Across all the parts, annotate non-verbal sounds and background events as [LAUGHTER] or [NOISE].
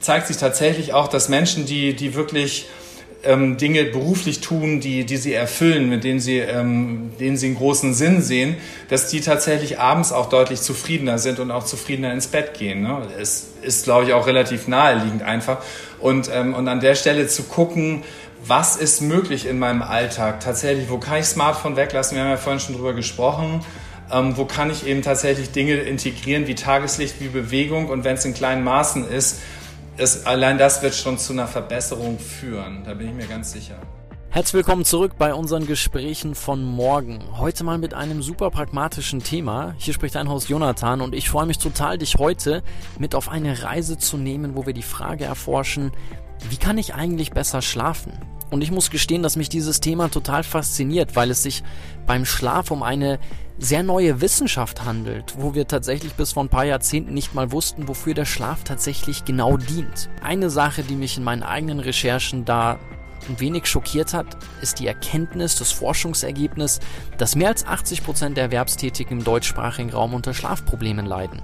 zeigt sich tatsächlich auch, dass Menschen, die, die wirklich ähm, Dinge beruflich tun, die, die sie erfüllen, mit denen sie, ähm, denen sie einen großen Sinn sehen, dass die tatsächlich abends auch deutlich zufriedener sind und auch zufriedener ins Bett gehen. Ne? Es ist, glaube ich, auch relativ naheliegend einfach. Und, ähm, und an der Stelle zu gucken, was ist möglich in meinem Alltag tatsächlich, wo kann ich Smartphone weglassen, wir haben ja vorhin schon drüber gesprochen, ähm, wo kann ich eben tatsächlich Dinge integrieren wie Tageslicht, wie Bewegung und wenn es in kleinen Maßen ist, ist, allein das wird schon zu einer Verbesserung führen, da bin ich mir ganz sicher. Herzlich willkommen zurück bei unseren Gesprächen von morgen. Heute mal mit einem super pragmatischen Thema. Hier spricht dein Haus Jonathan und ich freue mich total, dich heute mit auf eine Reise zu nehmen, wo wir die Frage erforschen, wie kann ich eigentlich besser schlafen? Und ich muss gestehen, dass mich dieses Thema total fasziniert, weil es sich beim Schlaf um eine sehr neue Wissenschaft handelt, wo wir tatsächlich bis vor ein paar Jahrzehnten nicht mal wussten, wofür der Schlaf tatsächlich genau dient. Eine Sache, die mich in meinen eigenen Recherchen da ein wenig schockiert hat, ist die Erkenntnis, das Forschungsergebnis, dass mehr als 80 Prozent der Erwerbstätigen im deutschsprachigen Raum unter Schlafproblemen leiden.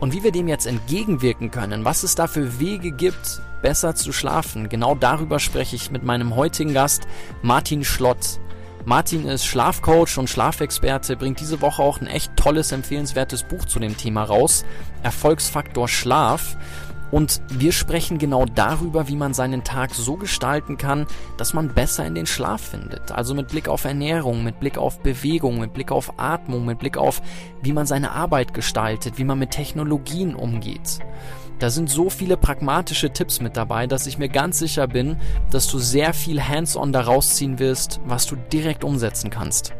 Und wie wir dem jetzt entgegenwirken können, was es da für Wege gibt, besser zu schlafen, genau darüber spreche ich mit meinem heutigen Gast Martin Schlott. Martin ist Schlafcoach und Schlafexperte, bringt diese Woche auch ein echt tolles, empfehlenswertes Buch zu dem Thema raus. Erfolgsfaktor Schlaf. Und wir sprechen genau darüber, wie man seinen Tag so gestalten kann, dass man besser in den Schlaf findet. Also mit Blick auf Ernährung, mit Blick auf Bewegung, mit Blick auf Atmung, mit Blick auf, wie man seine Arbeit gestaltet, wie man mit Technologien umgeht. Da sind so viele pragmatische Tipps mit dabei, dass ich mir ganz sicher bin, dass du sehr viel Hands-on daraus ziehen wirst, was du direkt umsetzen kannst.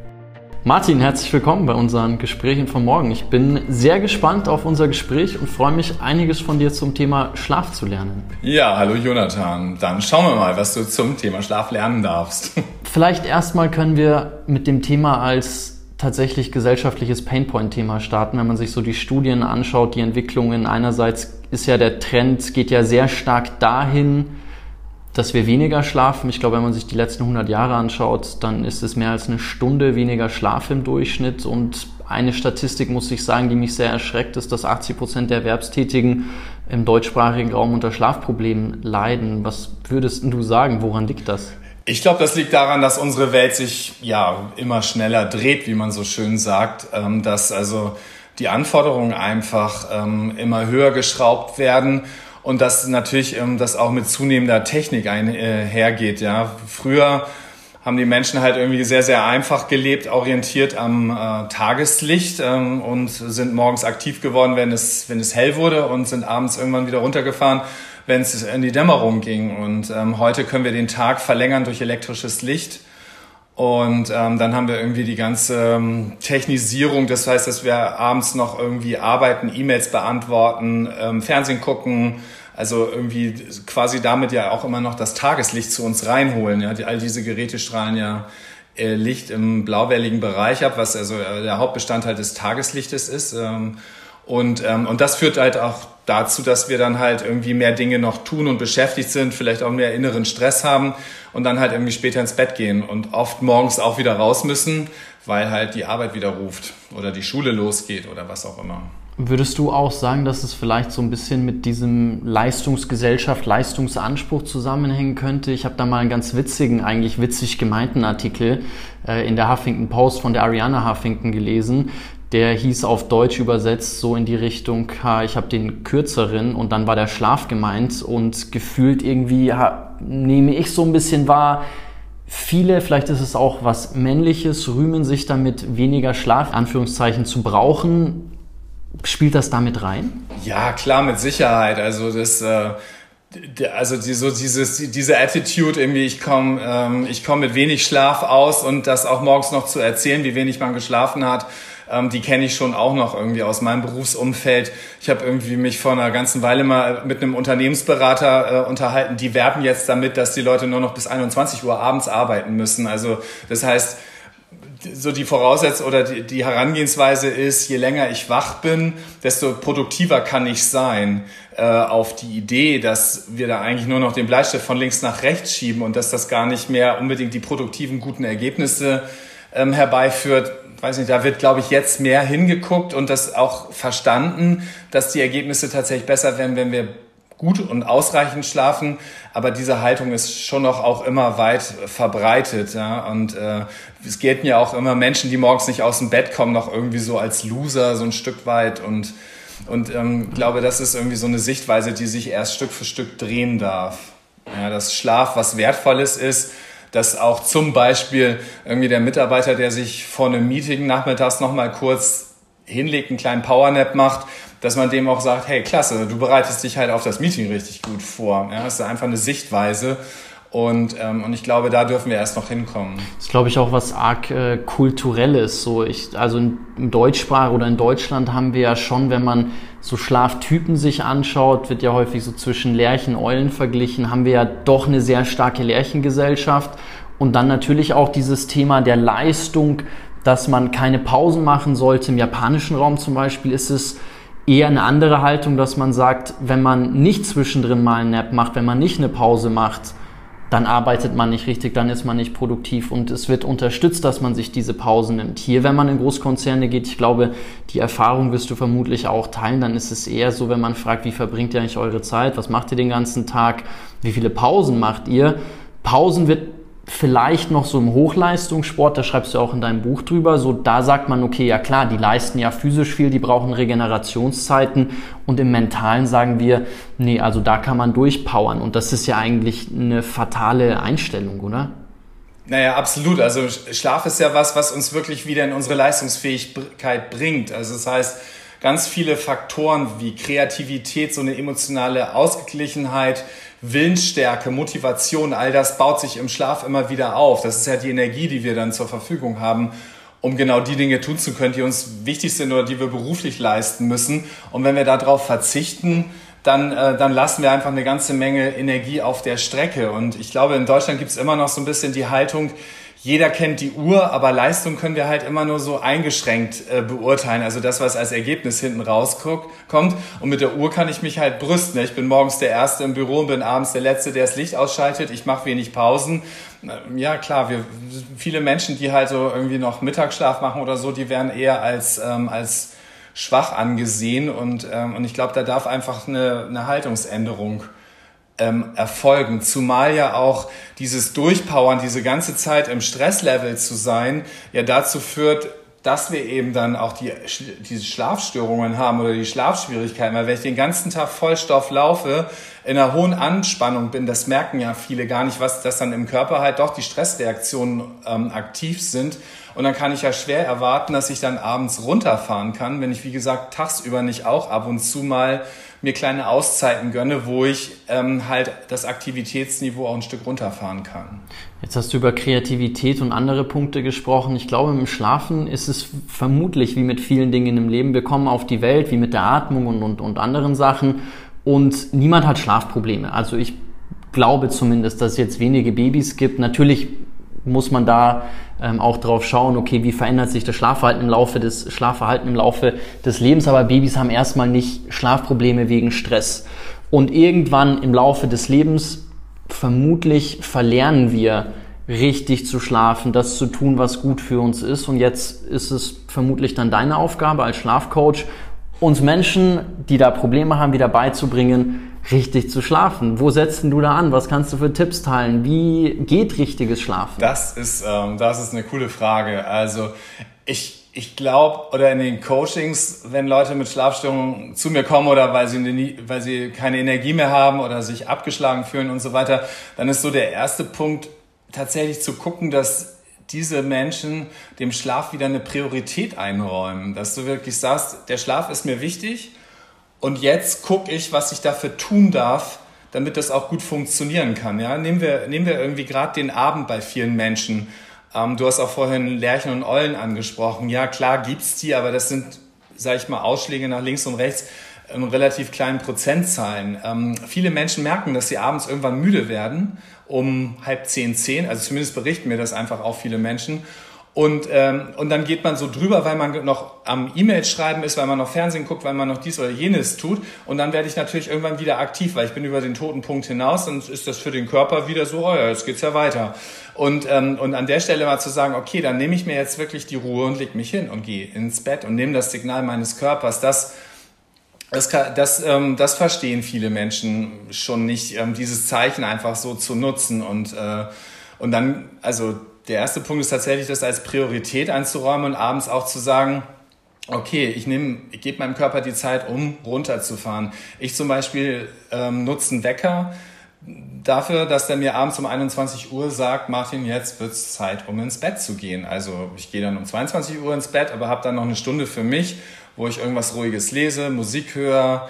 Martin, herzlich willkommen bei unseren Gesprächen von morgen. Ich bin sehr gespannt auf unser Gespräch und freue mich, einiges von dir zum Thema Schlaf zu lernen. Ja, hallo Jonathan. Dann schauen wir mal, was du zum Thema Schlaf lernen darfst. [LAUGHS] Vielleicht erstmal können wir mit dem Thema als tatsächlich gesellschaftliches Painpoint-Thema starten, wenn man sich so die Studien anschaut, die Entwicklungen. Einerseits ist ja der Trend, geht ja sehr stark dahin, dass wir weniger schlafen. Ich glaube, wenn man sich die letzten 100 Jahre anschaut, dann ist es mehr als eine Stunde weniger Schlaf im Durchschnitt. Und eine Statistik, muss ich sagen, die mich sehr erschreckt, ist, dass 80 Prozent der Erwerbstätigen im deutschsprachigen Raum unter Schlafproblemen leiden. Was würdest du sagen? Woran liegt das? Ich glaube, das liegt daran, dass unsere Welt sich ja immer schneller dreht, wie man so schön sagt, ähm, dass also die Anforderungen einfach ähm, immer höher geschraubt werden und dass natürlich ähm, das auch mit zunehmender Technik einhergeht. Äh, ja, früher haben die Menschen halt irgendwie sehr sehr einfach gelebt, orientiert am äh, Tageslicht ähm, und sind morgens aktiv geworden, wenn es wenn es hell wurde und sind abends irgendwann wieder runtergefahren, wenn es in die Dämmerung ging. Und ähm, heute können wir den Tag verlängern durch elektrisches Licht. Und ähm, dann haben wir irgendwie die ganze ähm, Technisierung, das heißt, dass wir abends noch irgendwie arbeiten, E-Mails beantworten, ähm, Fernsehen gucken, also irgendwie quasi damit ja auch immer noch das Tageslicht zu uns reinholen. Ja? Die, all diese Geräte strahlen ja äh, Licht im blauwelligen Bereich ab, was also äh, der Hauptbestandteil des Tageslichtes ist. Ähm, und, ähm, und das führt halt auch dazu, dass wir dann halt irgendwie mehr Dinge noch tun und beschäftigt sind, vielleicht auch mehr inneren Stress haben und dann halt irgendwie später ins Bett gehen und oft morgens auch wieder raus müssen, weil halt die Arbeit wieder ruft oder die Schule losgeht oder was auch immer. Würdest du auch sagen, dass es vielleicht so ein bisschen mit diesem Leistungsgesellschaft, Leistungsanspruch zusammenhängen könnte? Ich habe da mal einen ganz witzigen, eigentlich witzig gemeinten Artikel äh, in der Huffington Post von der Ariana Huffington gelesen. Der hieß auf Deutsch übersetzt so in die Richtung, ha, ich habe den kürzeren und dann war der Schlaf gemeint und gefühlt irgendwie ha, nehme ich so ein bisschen wahr, Viele, vielleicht ist es auch was Männliches, rühmen sich damit, weniger Schlaf, Anführungszeichen, zu brauchen. Spielt das damit rein? Ja, klar, mit Sicherheit. Also das, äh, also die, so dieses, diese Attitude irgendwie, ich komme ähm, ich komm mit wenig Schlaf aus und das auch morgens noch zu erzählen, wie wenig man geschlafen hat, ähm, die kenne ich schon auch noch irgendwie aus meinem Berufsumfeld. Ich habe irgendwie mich vor einer ganzen Weile mal mit einem Unternehmensberater äh, unterhalten, die werben jetzt damit, dass die Leute nur noch bis 21 Uhr abends arbeiten müssen. Also das heißt, so die Voraussetzung oder die, die, Herangehensweise ist, je länger ich wach bin, desto produktiver kann ich sein. Äh, auf die Idee, dass wir da eigentlich nur noch den Bleistift von links nach rechts schieben und dass das gar nicht mehr unbedingt die produktiven, guten Ergebnisse ähm, herbeiführt, weiß nicht, da wird, glaube ich, jetzt mehr hingeguckt und das auch verstanden, dass die Ergebnisse tatsächlich besser werden, wenn wir gut und ausreichend schlafen, aber diese Haltung ist schon noch auch immer weit verbreitet. Ja? Und äh, es gelten ja auch immer Menschen, die morgens nicht aus dem Bett kommen, noch irgendwie so als Loser so ein Stück weit. Und und ähm, glaube, das ist irgendwie so eine Sichtweise, die sich erst Stück für Stück drehen darf. Ja, dass Schlaf was Wertvolles ist, dass auch zum Beispiel irgendwie der Mitarbeiter, der sich vor einem Meeting nachmittags nochmal kurz hinlegt, einen kleinen Powernap macht, dass man dem auch sagt, hey, klasse, du bereitest dich halt auf das Meeting richtig gut vor. Ja, das ist einfach eine Sichtweise. Und, ähm, und ich glaube, da dürfen wir erst noch hinkommen. Das ist, glaube ich, auch was arg äh, kulturelles. So ich, also in, im Deutschsprach oder in Deutschland haben wir ja schon, wenn man so Schlaftypen sich anschaut, wird ja häufig so zwischen Lerchen, Eulen verglichen, haben wir ja doch eine sehr starke Lerchengesellschaft. Und dann natürlich auch dieses Thema der Leistung, dass man keine Pausen machen sollte. Im japanischen Raum zum Beispiel ist es eher eine andere Haltung, dass man sagt, wenn man nicht zwischendrin mal einen Nap macht, wenn man nicht eine Pause macht, dann arbeitet man nicht richtig, dann ist man nicht produktiv und es wird unterstützt, dass man sich diese Pausen nimmt. Hier, wenn man in Großkonzerne geht, ich glaube, die Erfahrung wirst du vermutlich auch teilen, dann ist es eher so, wenn man fragt, wie verbringt ihr eigentlich eure Zeit, was macht ihr den ganzen Tag, wie viele Pausen macht ihr? Pausen wird vielleicht noch so im Hochleistungssport, da schreibst du auch in deinem Buch drüber, so da sagt man, okay, ja klar, die leisten ja physisch viel, die brauchen Regenerationszeiten und im Mentalen sagen wir, nee, also da kann man durchpowern und das ist ja eigentlich eine fatale Einstellung, oder? Naja, absolut. Also Schlaf ist ja was, was uns wirklich wieder in unsere Leistungsfähigkeit bringt. Also das heißt, ganz viele Faktoren wie Kreativität, so eine emotionale Ausgeglichenheit, Willensstärke, Motivation, all das baut sich im Schlaf immer wieder auf. Das ist ja die Energie, die wir dann zur Verfügung haben, um genau die Dinge tun zu können, die uns wichtig sind oder die wir beruflich leisten müssen. Und wenn wir darauf verzichten, dann, äh, dann lassen wir einfach eine ganze Menge Energie auf der Strecke. Und ich glaube, in Deutschland gibt es immer noch so ein bisschen die Haltung, jeder kennt die Uhr, aber Leistung können wir halt immer nur so eingeschränkt äh, beurteilen. Also das, was als Ergebnis hinten rauskommt. Und mit der Uhr kann ich mich halt brüsten. Ich bin morgens der Erste im Büro und bin abends der Letzte, der das Licht ausschaltet. Ich mache wenig Pausen. Ja, klar, wir, viele Menschen, die halt so irgendwie noch Mittagsschlaf machen oder so, die werden eher als, ähm, als schwach angesehen. Und, ähm, und ich glaube, da darf einfach eine, eine Haltungsänderung ähm, erfolgen. Zumal ja auch dieses Durchpowern, diese ganze Zeit im Stresslevel zu sein, ja dazu führt, dass wir eben dann auch die, diese Schlafstörungen haben oder die Schlafschwierigkeiten. Weil wenn ich den ganzen Tag Vollstoff laufe, in einer hohen Anspannung bin, das merken ja viele gar nicht, was das dann im Körper halt doch die Stressreaktionen ähm, aktiv sind. Und dann kann ich ja schwer erwarten, dass ich dann abends runterfahren kann, wenn ich, wie gesagt, tagsüber nicht auch ab und zu mal mir kleine Auszeiten gönne, wo ich ähm, halt das Aktivitätsniveau auch ein Stück runterfahren kann. Jetzt hast du über Kreativität und andere Punkte gesprochen. Ich glaube, im Schlafen ist es vermutlich wie mit vielen Dingen im Leben. Wir kommen auf die Welt, wie mit der Atmung und, und, und anderen Sachen. Und niemand hat Schlafprobleme. Also ich glaube zumindest, dass es jetzt wenige Babys gibt. Natürlich muss man da ähm, auch drauf schauen, okay, wie verändert sich das Schlafverhalten im Laufe des Schlafverhalten im Laufe des Lebens. Aber Babys haben erstmal nicht Schlafprobleme wegen Stress. Und irgendwann im Laufe des Lebens vermutlich verlernen wir richtig zu schlafen, das zu tun, was gut für uns ist. Und jetzt ist es vermutlich dann deine Aufgabe als Schlafcoach, uns Menschen, die da Probleme haben, wieder beizubringen, richtig zu schlafen? Wo setzt du da an? Was kannst du für Tipps teilen? Wie geht richtiges Schlafen? Das ist, ähm, das ist eine coole Frage. Also ich, ich glaube, oder in den Coachings, wenn Leute mit Schlafstörungen zu mir kommen oder weil sie, eine, weil sie keine Energie mehr haben oder sich abgeschlagen fühlen und so weiter, dann ist so der erste Punkt tatsächlich zu gucken, dass diese Menschen dem Schlaf wieder eine Priorität einräumen. Dass du wirklich sagst, der Schlaf ist mir wichtig und jetzt gucke ich, was ich dafür tun darf, damit das auch gut funktionieren kann. Ja? Nehmen, wir, nehmen wir irgendwie gerade den Abend bei vielen Menschen. Ähm, du hast auch vorhin Lerchen und Eulen angesprochen. Ja, klar gibt's die, aber das sind, sage ich mal, Ausschläge nach links und rechts in relativ kleinen Prozentzahlen. Ähm, viele Menschen merken, dass sie abends irgendwann müde werden, um halb zehn, zehn. Also zumindest berichten mir das einfach auch viele Menschen. Und, ähm, und dann geht man so drüber, weil man noch am E-Mail schreiben ist, weil man noch Fernsehen guckt, weil man noch dies oder jenes tut. Und dann werde ich natürlich irgendwann wieder aktiv, weil ich bin über den toten Punkt hinaus. Dann ist das für den Körper wieder so, oh ja, jetzt geht's ja weiter. Und, ähm, und an der Stelle mal zu sagen, okay, dann nehme ich mir jetzt wirklich die Ruhe und leg mich hin und gehe ins Bett und nehme das Signal meines Körpers, dass Das, kann, das, ähm, das verstehen viele Menschen schon nicht, ähm, dieses Zeichen einfach so zu nutzen. Und, äh, und dann, also der erste Punkt ist tatsächlich, das als Priorität einzuräumen und abends auch zu sagen, okay, ich ich gebe meinem Körper die Zeit, um runterzufahren. Ich zum Beispiel ähm, nutze einen Wecker dafür, dass der mir abends um 21 Uhr sagt, Martin, jetzt wird's Zeit, um ins Bett zu gehen. Also ich gehe dann um 22 Uhr ins Bett, aber habe dann noch eine Stunde für mich wo ich irgendwas Ruhiges lese, Musik höre,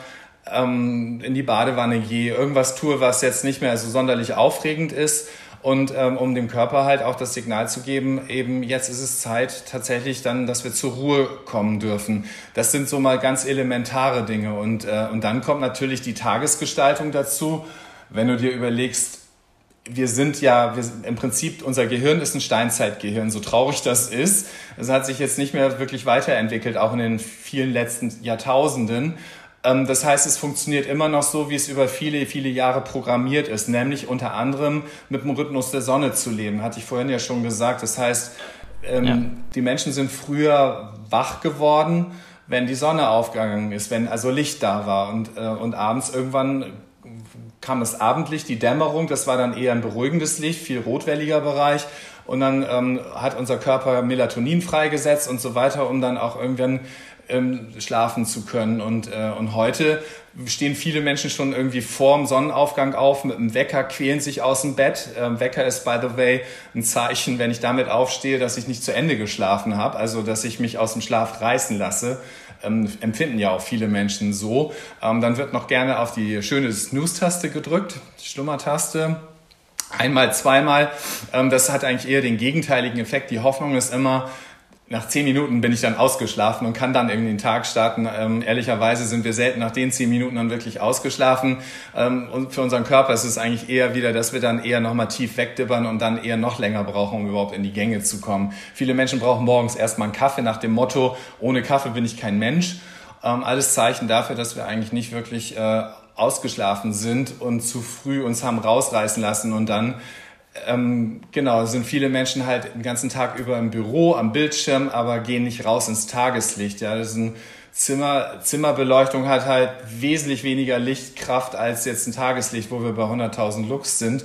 ähm, in die Badewanne gehe, irgendwas tue, was jetzt nicht mehr so sonderlich aufregend ist. Und ähm, um dem Körper halt auch das Signal zu geben, eben jetzt ist es Zeit tatsächlich dann, dass wir zur Ruhe kommen dürfen. Das sind so mal ganz elementare Dinge. Und, äh, und dann kommt natürlich die Tagesgestaltung dazu. Wenn du dir überlegst, wir sind ja, wir, im Prinzip, unser Gehirn ist ein Steinzeitgehirn, so traurig das ist. Es hat sich jetzt nicht mehr wirklich weiterentwickelt, auch in den vielen letzten Jahrtausenden. Ähm, das heißt, es funktioniert immer noch so, wie es über viele, viele Jahre programmiert ist, nämlich unter anderem mit dem Rhythmus der Sonne zu leben, hatte ich vorhin ja schon gesagt. Das heißt, ähm, ja. die Menschen sind früher wach geworden, wenn die Sonne aufgegangen ist, wenn also Licht da war und, äh, und abends irgendwann kam das Abendlicht, die Dämmerung, das war dann eher ein beruhigendes Licht, viel rotwelliger Bereich. Und dann ähm, hat unser Körper Melatonin freigesetzt und so weiter, um dann auch irgendwann ähm, schlafen zu können. Und, äh, und heute stehen viele Menschen schon irgendwie vorm Sonnenaufgang auf mit einem Wecker, quälen sich aus dem Bett. Ähm, Wecker ist, by the way, ein Zeichen, wenn ich damit aufstehe, dass ich nicht zu Ende geschlafen habe, also dass ich mich aus dem Schlaf reißen lasse ähm, empfinden ja auch viele Menschen so. Ähm, dann wird noch gerne auf die schöne Snooze-Taste gedrückt, Schlummertaste. Einmal, zweimal. Ähm, das hat eigentlich eher den gegenteiligen Effekt. Die Hoffnung ist immer, nach zehn Minuten bin ich dann ausgeschlafen und kann dann irgendwie den Tag starten. Ähm, ehrlicherweise sind wir selten nach den zehn Minuten dann wirklich ausgeschlafen. Ähm, und für unseren Körper ist es eigentlich eher wieder, dass wir dann eher nochmal tief wegdippern und dann eher noch länger brauchen, um überhaupt in die Gänge zu kommen. Viele Menschen brauchen morgens erstmal einen Kaffee nach dem Motto, ohne Kaffee bin ich kein Mensch. Ähm, alles Zeichen dafür, dass wir eigentlich nicht wirklich äh, ausgeschlafen sind und zu früh uns haben rausreißen lassen und dann ähm, genau, sind viele Menschen halt den ganzen Tag über im Büro, am Bildschirm, aber gehen nicht raus ins Tageslicht. Ja, das ist ein Zimmer, Zimmerbeleuchtung hat halt wesentlich weniger Lichtkraft als jetzt ein Tageslicht, wo wir bei 100.000 Lux sind.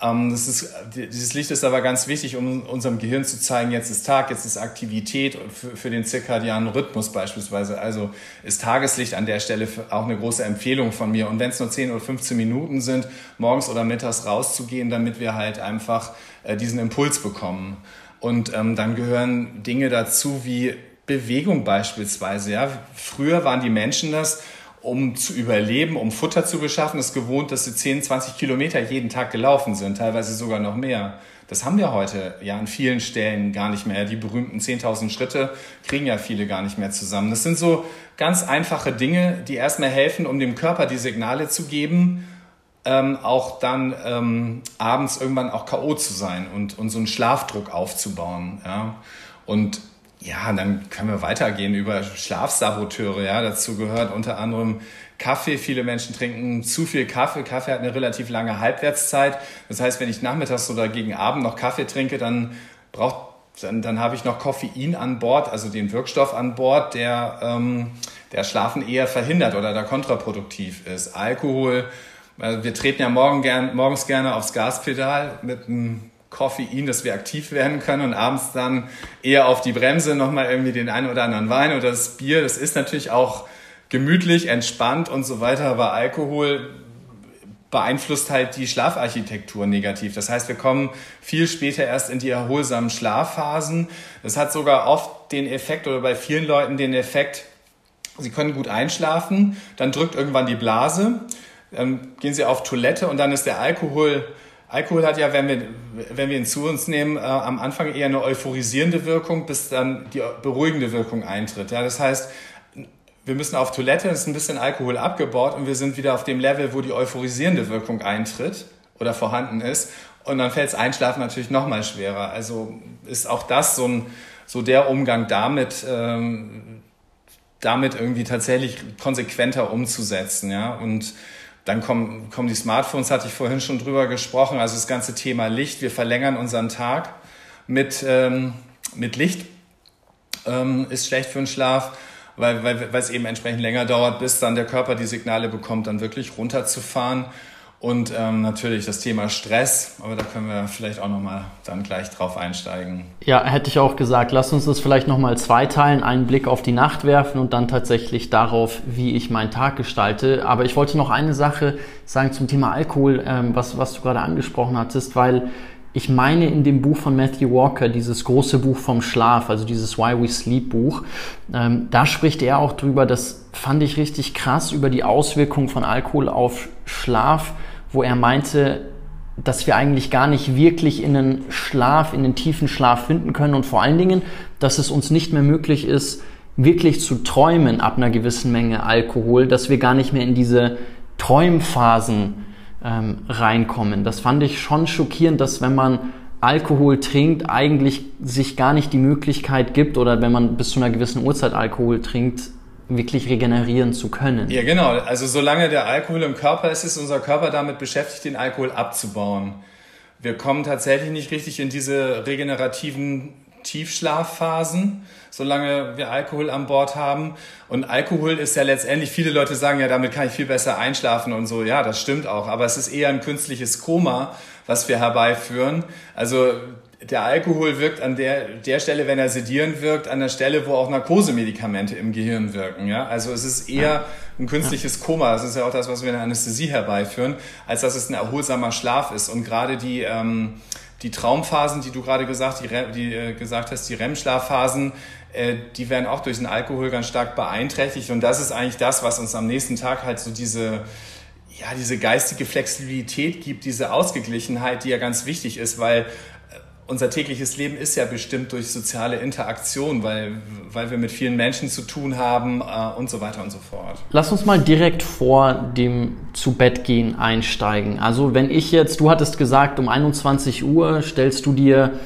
Ähm, das ist, dieses Licht ist aber ganz wichtig, um unserem Gehirn zu zeigen, jetzt ist Tag, jetzt ist Aktivität für, für den zirkadianen Rhythmus beispielsweise. Also ist Tageslicht an der Stelle auch eine große Empfehlung von mir. Und wenn es nur 10 oder 15 Minuten sind, morgens oder mittags rauszugehen, damit wir halt einfach äh, diesen Impuls bekommen. Und ähm, dann gehören Dinge dazu wie Bewegung beispielsweise. Ja, früher waren die Menschen das um zu überleben, um Futter zu beschaffen, ist gewohnt, dass sie 10, 20 Kilometer jeden Tag gelaufen sind, teilweise sogar noch mehr. Das haben wir heute ja an vielen Stellen gar nicht mehr. Die berühmten 10.000 Schritte kriegen ja viele gar nicht mehr zusammen. Das sind so ganz einfache Dinge, die erstmal helfen, um dem Körper die Signale zu geben, ähm, auch dann ähm, abends irgendwann auch K.O. zu sein und, und so einen Schlafdruck aufzubauen. Ja? Und ja, dann können wir weitergehen über Schlafsaboteure. Ja, dazu gehört unter anderem Kaffee. Viele Menschen trinken zu viel Kaffee. Kaffee hat eine relativ lange Halbwertszeit. Das heißt, wenn ich nachmittags oder gegen Abend noch Kaffee trinke, dann braucht dann, dann habe ich noch Koffein an Bord, also den Wirkstoff an Bord, der ähm, der Schlafen eher verhindert oder da kontraproduktiv ist. Alkohol, also wir treten ja morgen gern, morgens gerne aufs Gaspedal mit einem Koffein, dass wir aktiv werden können und abends dann eher auf die Bremse nochmal irgendwie den einen oder anderen Wein oder das Bier. Das ist natürlich auch gemütlich, entspannt und so weiter, aber Alkohol beeinflusst halt die Schlafarchitektur negativ. Das heißt, wir kommen viel später erst in die erholsamen Schlafphasen. Das hat sogar oft den Effekt oder bei vielen Leuten den Effekt, sie können gut einschlafen, dann drückt irgendwann die Blase, dann gehen sie auf Toilette und dann ist der Alkohol Alkohol hat ja, wenn wir, wenn wir ihn zu uns nehmen, äh, am Anfang eher eine euphorisierende Wirkung, bis dann die beruhigende Wirkung eintritt. Ja, das heißt, wir müssen auf Toilette, es ist ein bisschen Alkohol abgebaut und wir sind wieder auf dem Level, wo die euphorisierende Wirkung eintritt oder vorhanden ist. Und dann fällt das Einschlafen natürlich noch mal schwerer. Also ist auch das so, ein, so der Umgang damit, ähm, damit irgendwie tatsächlich konsequenter umzusetzen. Ja? Und dann kommen, kommen die Smartphones, hatte ich vorhin schon drüber gesprochen, also das ganze Thema Licht. Wir verlängern unseren Tag mit, ähm, mit Licht, ähm, ist schlecht für den Schlaf. weil, weil, weil es eben entsprechend länger dauert, bis dann der Körper die Signale bekommt, dann wirklich runterzufahren. Und ähm, natürlich das Thema Stress, aber da können wir vielleicht auch nochmal dann gleich drauf einsteigen. Ja, hätte ich auch gesagt, lass uns das vielleicht nochmal zweiteilen, einen Blick auf die Nacht werfen und dann tatsächlich darauf, wie ich meinen Tag gestalte. Aber ich wollte noch eine Sache sagen zum Thema Alkohol, ähm, was, was du gerade angesprochen hattest, weil ich meine in dem Buch von Matthew Walker, dieses große Buch vom Schlaf, also dieses Why We Sleep Buch, ähm, da spricht er auch drüber, das fand ich richtig krass, über die Auswirkungen von Alkohol auf Schlaf, wo er meinte, dass wir eigentlich gar nicht wirklich in einen Schlaf, in den tiefen Schlaf finden können und vor allen Dingen, dass es uns nicht mehr möglich ist, wirklich zu träumen ab einer gewissen Menge Alkohol, dass wir gar nicht mehr in diese Träumphasen ähm, reinkommen. Das fand ich schon schockierend, dass wenn man Alkohol trinkt, eigentlich sich gar nicht die Möglichkeit gibt oder wenn man bis zu einer gewissen Uhrzeit Alkohol trinkt, wirklich regenerieren zu können. Ja, genau. Also solange der Alkohol im Körper ist, ist unser Körper damit beschäftigt, den Alkohol abzubauen. Wir kommen tatsächlich nicht richtig in diese regenerativen Tiefschlafphasen, solange wir Alkohol an Bord haben. Und Alkohol ist ja letztendlich, viele Leute sagen ja, damit kann ich viel besser einschlafen und so. Ja, das stimmt auch. Aber es ist eher ein künstliches Koma, was wir herbeiführen. Also der Alkohol wirkt an der, der Stelle, wenn er sedierend wirkt, an der Stelle, wo auch Narkosemedikamente im Gehirn wirken. Ja? Also es ist eher ein künstliches Koma. Das ist ja auch das, was wir in der Anästhesie herbeiführen, als dass es ein erholsamer Schlaf ist. Und gerade die, ähm, die Traumphasen, die du gerade gesagt, die, die äh, gesagt hast, die REM-Schlafphasen, die werden auch durch den Alkohol ganz stark beeinträchtigt. Und das ist eigentlich das, was uns am nächsten Tag halt so diese, ja, diese geistige Flexibilität gibt, diese Ausgeglichenheit, die ja ganz wichtig ist, weil unser tägliches Leben ist ja bestimmt durch soziale Interaktion, weil, weil wir mit vielen Menschen zu tun haben äh, und so weiter und so fort. Lass uns mal direkt vor dem zu Bett gehen einsteigen. Also wenn ich jetzt, du hattest gesagt, um 21 Uhr stellst du dir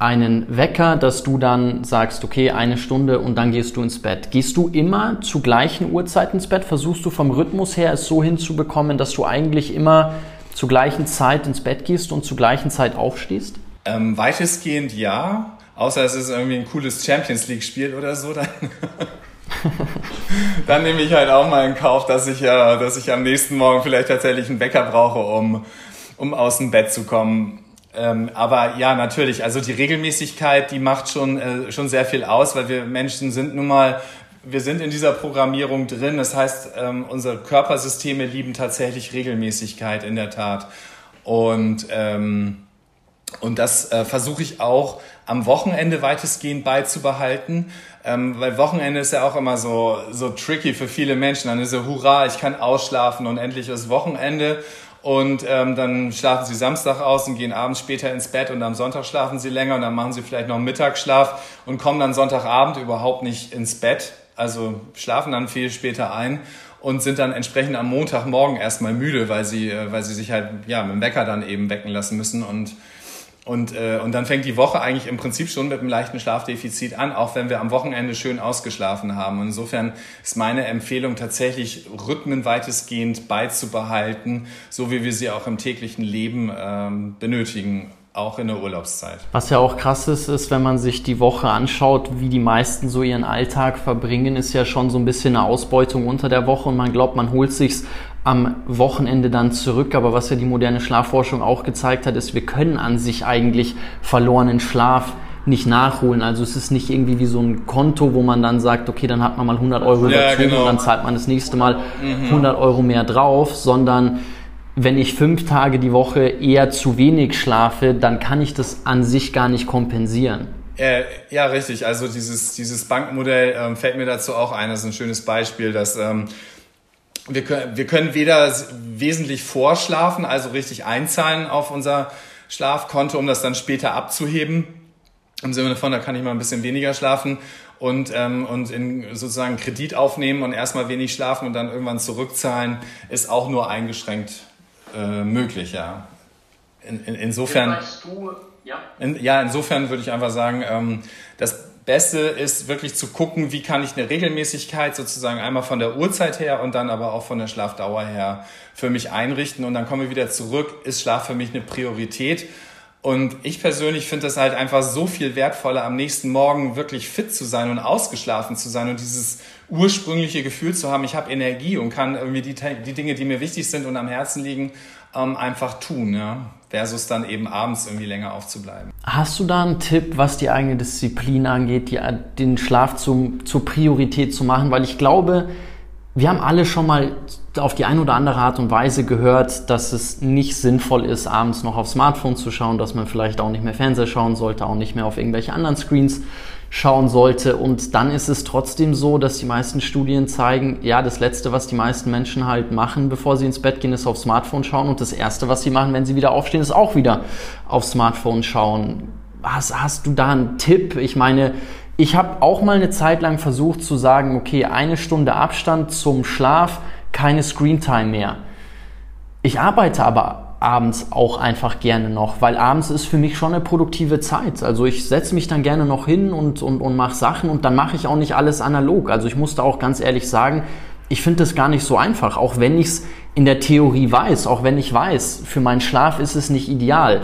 einen Wecker, dass du dann sagst, okay, eine Stunde und dann gehst du ins Bett. Gehst du immer zu gleichen Uhrzeiten ins Bett? Versuchst du vom Rhythmus her es so hinzubekommen, dass du eigentlich immer zur gleichen Zeit ins Bett gehst und zur gleichen Zeit aufstehst? Ähm, weitestgehend ja, außer es ist irgendwie ein cooles Champions League-Spiel oder so, dann, [LAUGHS] dann nehme ich halt auch mal in Kauf, dass ich ja, dass ich am nächsten Morgen vielleicht tatsächlich einen Wecker brauche, um, um aus dem Bett zu kommen. Ähm, aber ja, natürlich, also die Regelmäßigkeit, die macht schon, äh, schon sehr viel aus, weil wir Menschen sind nun mal, wir sind in dieser Programmierung drin. Das heißt, ähm, unsere Körpersysteme lieben tatsächlich Regelmäßigkeit in der Tat. Und ähm, und das äh, versuche ich auch am Wochenende weitestgehend beizubehalten, ähm, weil Wochenende ist ja auch immer so, so tricky für viele Menschen. Dann ist so, hurra, ich kann ausschlafen und endlich ist Wochenende. Und ähm, dann schlafen sie Samstag aus und gehen abends später ins Bett und am Sonntag schlafen sie länger und dann machen sie vielleicht noch einen Mittagsschlaf und kommen dann Sonntagabend überhaupt nicht ins Bett. Also schlafen dann viel später ein und sind dann entsprechend am Montagmorgen erstmal müde, weil sie, äh, weil sie sich halt ja, mit dem Wecker dann eben wecken lassen müssen und und, äh, und dann fängt die Woche eigentlich im Prinzip schon mit einem leichten Schlafdefizit an, auch wenn wir am Wochenende schön ausgeschlafen haben. Und insofern ist meine Empfehlung tatsächlich, Rhythmen weitestgehend beizubehalten, so wie wir sie auch im täglichen Leben ähm, benötigen auch in der Urlaubszeit. Was ja auch krass ist, ist, wenn man sich die Woche anschaut, wie die meisten so ihren Alltag verbringen, ist ja schon so ein bisschen eine Ausbeutung unter der Woche und man glaubt, man holt sich's am Wochenende dann zurück. Aber was ja die moderne Schlafforschung auch gezeigt hat, ist, wir können an sich eigentlich verlorenen Schlaf nicht nachholen. Also es ist nicht irgendwie wie so ein Konto, wo man dann sagt, okay, dann hat man mal 100 Euro ja, dazu genau. und dann zahlt man das nächste Mal mhm. 100 Euro mehr drauf, sondern wenn ich fünf Tage die Woche eher zu wenig schlafe, dann kann ich das an sich gar nicht kompensieren. Äh, ja, richtig. Also dieses, dieses Bankmodell ähm, fällt mir dazu auch ein. Das ist ein schönes Beispiel, dass ähm, wir können, wir können weder wesentlich vorschlafen, also richtig einzahlen auf unser Schlafkonto, um das dann später abzuheben. Im Sinne von, da kann ich mal ein bisschen weniger schlafen und, ähm, und in sozusagen Kredit aufnehmen und erstmal wenig schlafen und dann irgendwann zurückzahlen, ist auch nur eingeschränkt äh, möglich, ja. In, in, insofern, ja? In, ja, insofern würde ich einfach sagen, ähm, das Beste ist wirklich zu gucken, wie kann ich eine Regelmäßigkeit sozusagen einmal von der Uhrzeit her und dann aber auch von der Schlafdauer her für mich einrichten. Und dann kommen wir wieder zurück, ist Schlaf für mich eine Priorität? Und ich persönlich finde es halt einfach so viel wertvoller, am nächsten Morgen wirklich fit zu sein und ausgeschlafen zu sein und dieses ursprüngliche Gefühl zu haben, ich habe Energie und kann irgendwie die, die Dinge, die mir wichtig sind und am Herzen liegen, ähm, einfach tun, ja? versus dann eben abends irgendwie länger aufzubleiben. Hast du da einen Tipp, was die eigene Disziplin angeht, die, den Schlaf zum, zur Priorität zu machen? Weil ich glaube, wir haben alle schon mal auf die eine oder andere Art und Weise gehört, dass es nicht sinnvoll ist, abends noch aufs Smartphone zu schauen, dass man vielleicht auch nicht mehr Fernseher schauen sollte, auch nicht mehr auf irgendwelche anderen Screens schauen sollte. Und dann ist es trotzdem so, dass die meisten Studien zeigen, ja, das Letzte, was die meisten Menschen halt machen, bevor sie ins Bett gehen, ist aufs Smartphone schauen. Und das Erste, was sie machen, wenn sie wieder aufstehen, ist auch wieder aufs Smartphone schauen. Hast, hast du da einen Tipp? Ich meine, ich habe auch mal eine Zeit lang versucht zu sagen, okay, eine Stunde Abstand zum Schlaf, keine Screentime mehr. Ich arbeite aber abends auch einfach gerne noch, weil abends ist für mich schon eine produktive Zeit. Also ich setze mich dann gerne noch hin und, und, und mache Sachen und dann mache ich auch nicht alles analog. Also ich musste auch ganz ehrlich sagen, ich finde das gar nicht so einfach, auch wenn ich es in der Theorie weiß, auch wenn ich weiß, für meinen Schlaf ist es nicht ideal.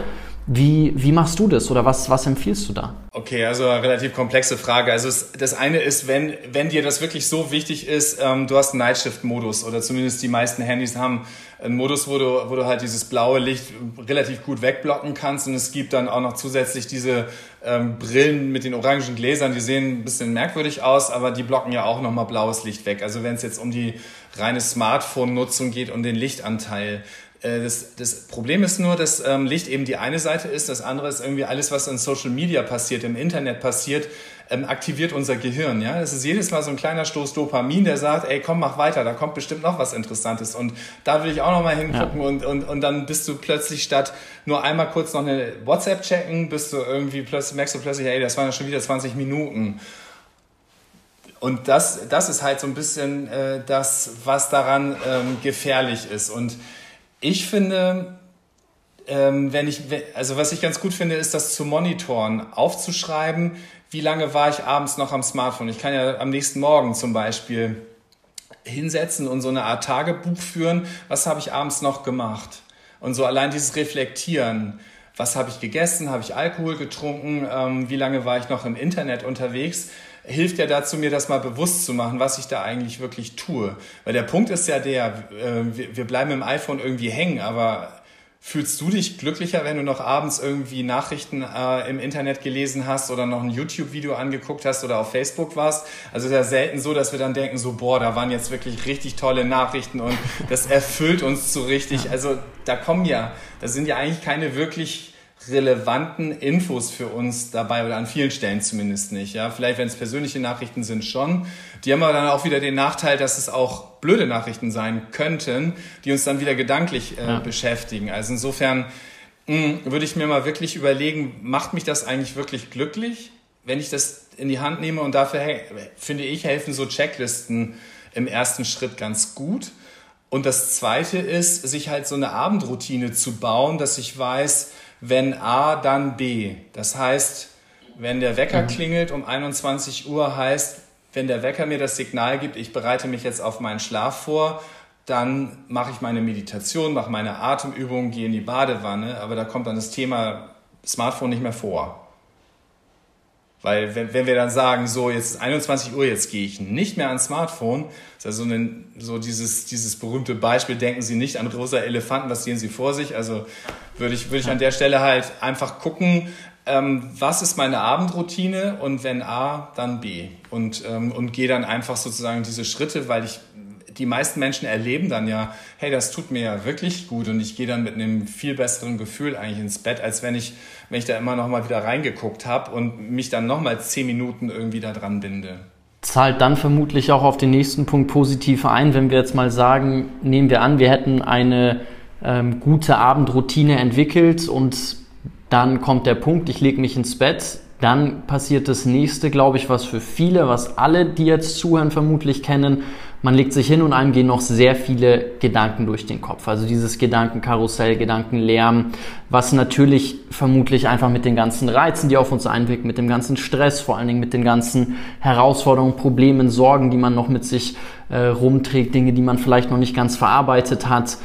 Wie, wie machst du das oder was, was empfiehlst du da? Okay, also relativ komplexe Frage. Also es, das eine ist, wenn, wenn dir das wirklich so wichtig ist, ähm, du hast einen Nightshift-Modus oder zumindest die meisten Handys haben einen Modus, wo du, wo du halt dieses blaue Licht relativ gut wegblocken kannst und es gibt dann auch noch zusätzlich diese ähm, Brillen mit den orangen Gläsern, die sehen ein bisschen merkwürdig aus, aber die blocken ja auch nochmal blaues Licht weg. Also wenn es jetzt um die reine Smartphone-Nutzung geht und den Lichtanteil, das, das Problem ist nur, dass ähm, Licht eben die eine Seite ist, das andere ist irgendwie alles, was in Social Media passiert, im Internet passiert, ähm, aktiviert unser Gehirn. Ja, das ist jedes Mal so ein kleiner Stoß Dopamin, der sagt, ey, komm, mach weiter, da kommt bestimmt noch was Interessantes und da will ich auch noch mal hingucken ja. und, und, und dann bist du plötzlich statt nur einmal kurz noch eine WhatsApp checken, bist du irgendwie plötzlich merkst du plötzlich, ey, das waren ja schon wieder 20 Minuten. Und das, das ist halt so ein bisschen äh, das, was daran ähm, gefährlich ist. Und ich finde, ähm, wenn ich, also was ich ganz gut finde, ist das zu monitoren, aufzuschreiben, wie lange war ich abends noch am Smartphone. Ich kann ja am nächsten Morgen zum Beispiel hinsetzen und so eine Art Tagebuch führen, was habe ich abends noch gemacht. Und so allein dieses Reflektieren, was habe ich gegessen, habe ich Alkohol getrunken, ähm, wie lange war ich noch im Internet unterwegs, hilft ja dazu, mir das mal bewusst zu machen, was ich da eigentlich wirklich tue. Weil der Punkt ist ja der, äh, wir bleiben im iPhone irgendwie hängen, aber Fühlst du dich glücklicher, wenn du noch abends irgendwie Nachrichten äh, im Internet gelesen hast oder noch ein YouTube-Video angeguckt hast oder auf Facebook warst? Also es ist ja selten so, dass wir dann denken, so, boah, da waren jetzt wirklich richtig tolle Nachrichten und das erfüllt uns so richtig. Also da kommen ja, da sind ja eigentlich keine wirklich relevanten Infos für uns dabei oder an vielen Stellen zumindest nicht. Ja, vielleicht wenn es persönliche Nachrichten sind schon. Die haben aber dann auch wieder den Nachteil, dass es auch blöde Nachrichten sein könnten, die uns dann wieder gedanklich äh, ja. beschäftigen. Also insofern mh, hm, würde ich mir mal wirklich überlegen, macht mich das eigentlich wirklich glücklich, wenn ich das in die Hand nehme? Und dafür finde ich helfen so Checklisten im ersten Schritt ganz gut. Und das Zweite ist, sich halt so eine Abendroutine zu bauen, dass ich weiß, wenn A, dann B. Das heißt, wenn der Wecker mhm. klingelt um 21 Uhr, heißt, wenn der Wecker mir das Signal gibt, ich bereite mich jetzt auf meinen Schlaf vor, dann mache ich meine Meditation, mache meine Atemübungen, gehe in die Badewanne, aber da kommt dann das Thema Smartphone nicht mehr vor. Weil wenn, wenn wir dann sagen, so jetzt ist 21 Uhr, jetzt gehe ich nicht mehr ans Smartphone, ist also ein, so dieses, dieses berühmte Beispiel, denken Sie nicht an rosa Elefanten, was sehen Sie vor sich? Also würde ich, würde ich an der Stelle halt einfach gucken, ähm, was ist meine Abendroutine und wenn A, dann B. Und, ähm, und gehe dann einfach sozusagen diese Schritte, weil ich die meisten Menschen erleben dann ja, hey, das tut mir ja wirklich gut und ich gehe dann mit einem viel besseren Gefühl eigentlich ins Bett, als wenn ich, wenn ich da immer noch mal wieder reingeguckt habe und mich dann noch mal zehn Minuten irgendwie da dran binde. Zahlt dann vermutlich auch auf den nächsten Punkt positiv ein, wenn wir jetzt mal sagen, nehmen wir an, wir hätten eine ähm, gute Abendroutine entwickelt und dann kommt der Punkt, ich lege mich ins Bett, dann passiert das nächste, glaube ich, was für viele, was alle, die jetzt zuhören, vermutlich kennen. Man legt sich hin und einem gehen noch sehr viele Gedanken durch den Kopf. Also dieses Gedankenkarussell, Gedankenlärm, was natürlich vermutlich einfach mit den ganzen Reizen, die auf uns einwirken, mit dem ganzen Stress, vor allen Dingen mit den ganzen Herausforderungen, Problemen, Sorgen, die man noch mit sich äh, rumträgt, Dinge, die man vielleicht noch nicht ganz verarbeitet hat.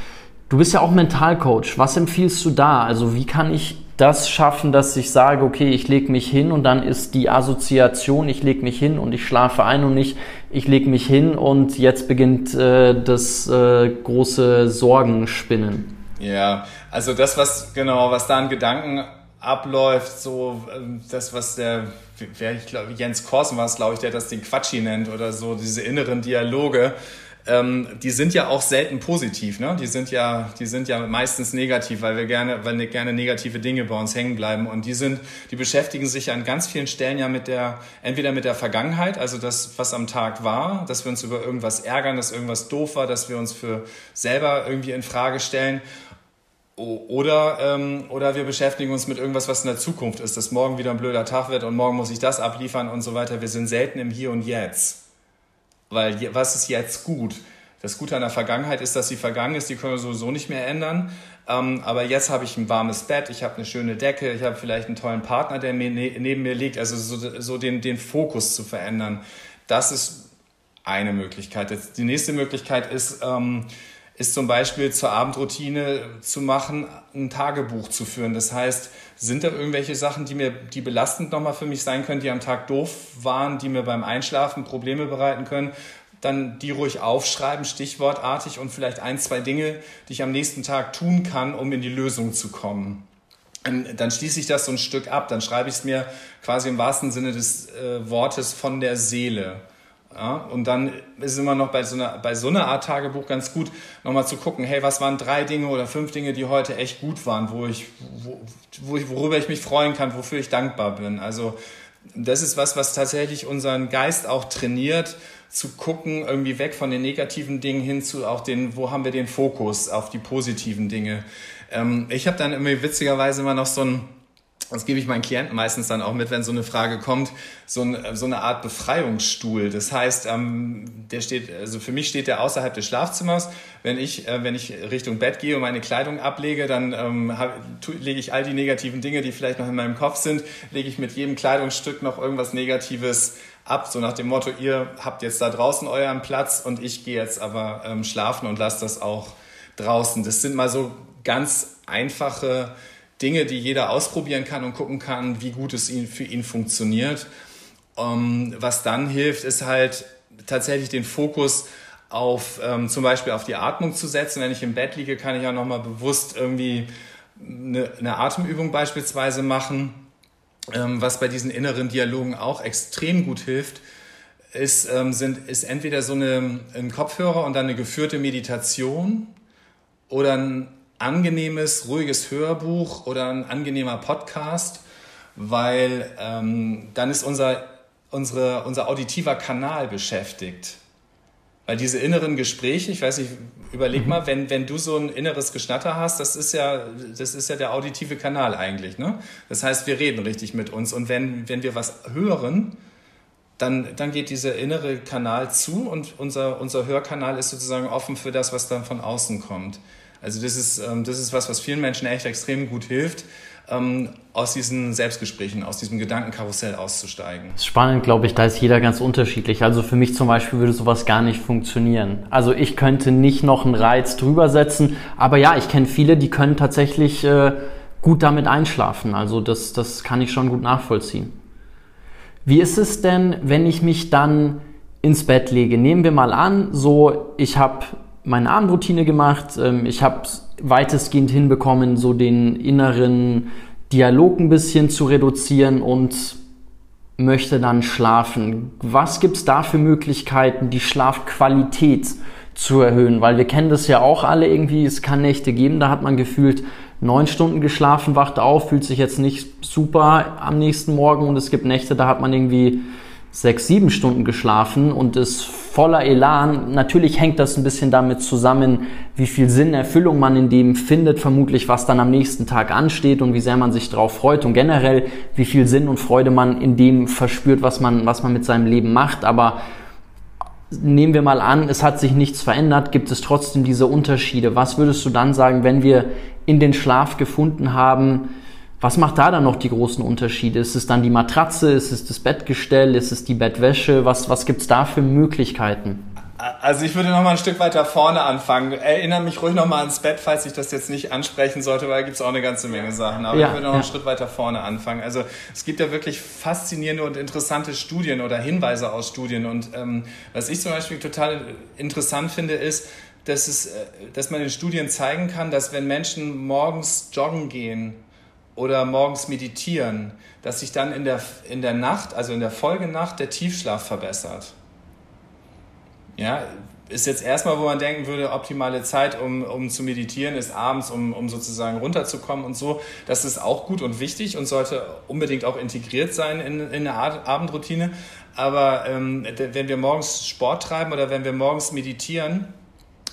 Du bist ja auch Mentalcoach. Was empfiehlst du da? Also wie kann ich das schaffen, dass ich sage, okay, ich lege mich hin und dann ist die Assoziation, ich lege mich hin und ich schlafe ein und nicht, ich lege mich hin und jetzt beginnt äh, das äh, große Sorgenspinnen. Ja, also das, was genau, was da an Gedanken abläuft, so ähm, das, was der, wer ich glaube, Jens Korsen war es, glaube ich, der das den Quatschi nennt oder so, diese inneren Dialoge, ähm, die sind ja auch selten positiv, ne? Die sind ja, die sind ja meistens negativ, weil wir gerne, weil ne, gerne negative Dinge bei uns hängen bleiben. Und die sind, die beschäftigen sich an ganz vielen Stellen ja mit der, entweder mit der Vergangenheit, also das, was am Tag war, dass wir uns über irgendwas ärgern, dass irgendwas doof war, dass wir uns für selber irgendwie in Frage stellen. Oder, ähm, oder wir beschäftigen uns mit irgendwas, was in der Zukunft ist, dass morgen wieder ein blöder Tag wird und morgen muss ich das abliefern und so weiter. Wir sind selten im Hier und Jetzt. Weil was ist jetzt gut? Das Gute an der Vergangenheit ist, dass sie vergangen ist, die können wir sowieso nicht mehr ändern. Ähm, aber jetzt habe ich ein warmes Bett, ich habe eine schöne Decke, ich habe vielleicht einen tollen Partner, der mir ne neben mir liegt. Also so, so den, den Fokus zu verändern. Das ist eine Möglichkeit. Die nächste Möglichkeit ist, ähm, ist zum Beispiel zur Abendroutine zu machen, ein Tagebuch zu führen. Das heißt, sind da irgendwelche Sachen, die mir, die belastend nochmal für mich sein können, die am Tag doof waren, die mir beim Einschlafen Probleme bereiten können? Dann die ruhig aufschreiben, stichwortartig und vielleicht ein, zwei Dinge, die ich am nächsten Tag tun kann, um in die Lösung zu kommen. Dann schließe ich das so ein Stück ab, dann schreibe ich es mir quasi im wahrsten Sinne des äh, Wortes von der Seele. Ja, und dann ist es immer noch bei so, einer, bei so einer Art Tagebuch ganz gut, nochmal zu gucken, hey, was waren drei Dinge oder fünf Dinge, die heute echt gut waren, wo ich, wo, wo ich, worüber ich mich freuen kann, wofür ich dankbar bin. Also das ist was, was tatsächlich unseren Geist auch trainiert, zu gucken, irgendwie weg von den negativen Dingen hin zu auch den, wo haben wir den Fokus auf die positiven Dinge. Ähm, ich habe dann immer witzigerweise immer noch so ein das gebe ich meinen Klienten meistens dann auch mit, wenn so eine Frage kommt, so, ein, so eine Art Befreiungsstuhl. Das heißt, ähm, der steht, also für mich steht der außerhalb des Schlafzimmers. Wenn ich, äh, wenn ich Richtung Bett gehe und meine Kleidung ablege, dann ähm, hab, tu, lege ich all die negativen Dinge, die vielleicht noch in meinem Kopf sind, lege ich mit jedem Kleidungsstück noch irgendwas Negatives ab, so nach dem Motto, ihr habt jetzt da draußen euren Platz und ich gehe jetzt aber ähm, schlafen und lasse das auch draußen. Das sind mal so ganz einfache Dinge, die jeder ausprobieren kann und gucken kann, wie gut es für ihn funktioniert. Ähm, was dann hilft, ist halt tatsächlich den Fokus auf ähm, zum Beispiel auf die Atmung zu setzen. Wenn ich im Bett liege, kann ich auch nochmal bewusst irgendwie eine, Atemübung beispielsweise machen. Ähm, was bei diesen inneren Dialogen auch extrem gut hilft, ist, sind, ist entweder so eine, ein Kopfhörer und dann eine geführte Meditation oder ein angenehmes, ruhiges Hörbuch oder ein angenehmer Podcast, weil ähm, dann ist unser, unsere, unser auditiver Kanal beschäftigt. Weil diese inneren Gespräche, ich weiß nicht, überleg mhm. mal, wenn, wenn du so ein inneres Geschnatter hast, das ist ja, das ist ja der auditive Kanal eigentlich. Ne? Das heißt, wir reden richtig mit uns. Und wenn, wenn wir was hören, dann, dann geht dieser innere Kanal zu und unser, unser Hörkanal ist sozusagen offen für das, was dann von außen kommt. Also das ist, ähm, das ist was, was vielen Menschen echt extrem gut hilft, ähm, aus diesen Selbstgesprächen, aus diesem Gedankenkarussell auszusteigen. Spannend, glaube ich, da ist jeder ganz unterschiedlich. Also für mich zum Beispiel würde sowas gar nicht funktionieren. Also ich könnte nicht noch einen Reiz drüber setzen, aber ja, ich kenne viele, die können tatsächlich äh, gut damit einschlafen. Also das, das kann ich schon gut nachvollziehen. Wie ist es denn, wenn ich mich dann ins Bett lege? Nehmen wir mal an, so ich habe meine Abendroutine gemacht. Ähm, ich habe weitestgehend hinbekommen, so den inneren Dialog ein bisschen zu reduzieren und möchte dann schlafen. Was gibt es da für Möglichkeiten, die Schlafqualität zu erhöhen? Weil wir kennen das ja auch alle irgendwie, es kann Nächte geben, da hat man gefühlt neun Stunden geschlafen, wacht auf, fühlt sich jetzt nicht super am nächsten Morgen und es gibt Nächte, da hat man irgendwie sechs, sieben Stunden geschlafen und ist voller Elan. Natürlich hängt das ein bisschen damit zusammen, wie viel Sinn, Erfüllung man in dem findet, vermutlich was dann am nächsten Tag ansteht und wie sehr man sich darauf freut und generell, wie viel Sinn und Freude man in dem verspürt, was man, was man mit seinem Leben macht. Aber nehmen wir mal an, es hat sich nichts verändert, gibt es trotzdem diese Unterschiede. Was würdest du dann sagen, wenn wir in den Schlaf gefunden haben, was macht da dann noch die großen Unterschiede? Ist es dann die Matratze? Ist es das Bettgestell? Ist es die Bettwäsche? Was, was gibt es da für Möglichkeiten? Also ich würde noch mal ein Stück weiter vorne anfangen. Erinnere mich ruhig noch mal ans Bett, falls ich das jetzt nicht ansprechen sollte, weil da gibt es auch eine ganze Menge Sachen. Aber ja, ich würde noch ja. einen Schritt weiter vorne anfangen. Also es gibt ja wirklich faszinierende und interessante Studien oder Hinweise aus Studien. Und ähm, was ich zum Beispiel total interessant finde, ist, dass, es, äh, dass man in Studien zeigen kann, dass wenn Menschen morgens joggen gehen oder morgens meditieren, dass sich dann in der, in der Nacht, also in der Folgenacht, der Tiefschlaf verbessert. Ja, ist jetzt erstmal, wo man denken würde, optimale Zeit, um, um zu meditieren, ist abends, um, um sozusagen runterzukommen und so. Das ist auch gut und wichtig und sollte unbedingt auch integriert sein in, in eine Abendroutine. Aber ähm, wenn wir morgens Sport treiben oder wenn wir morgens meditieren,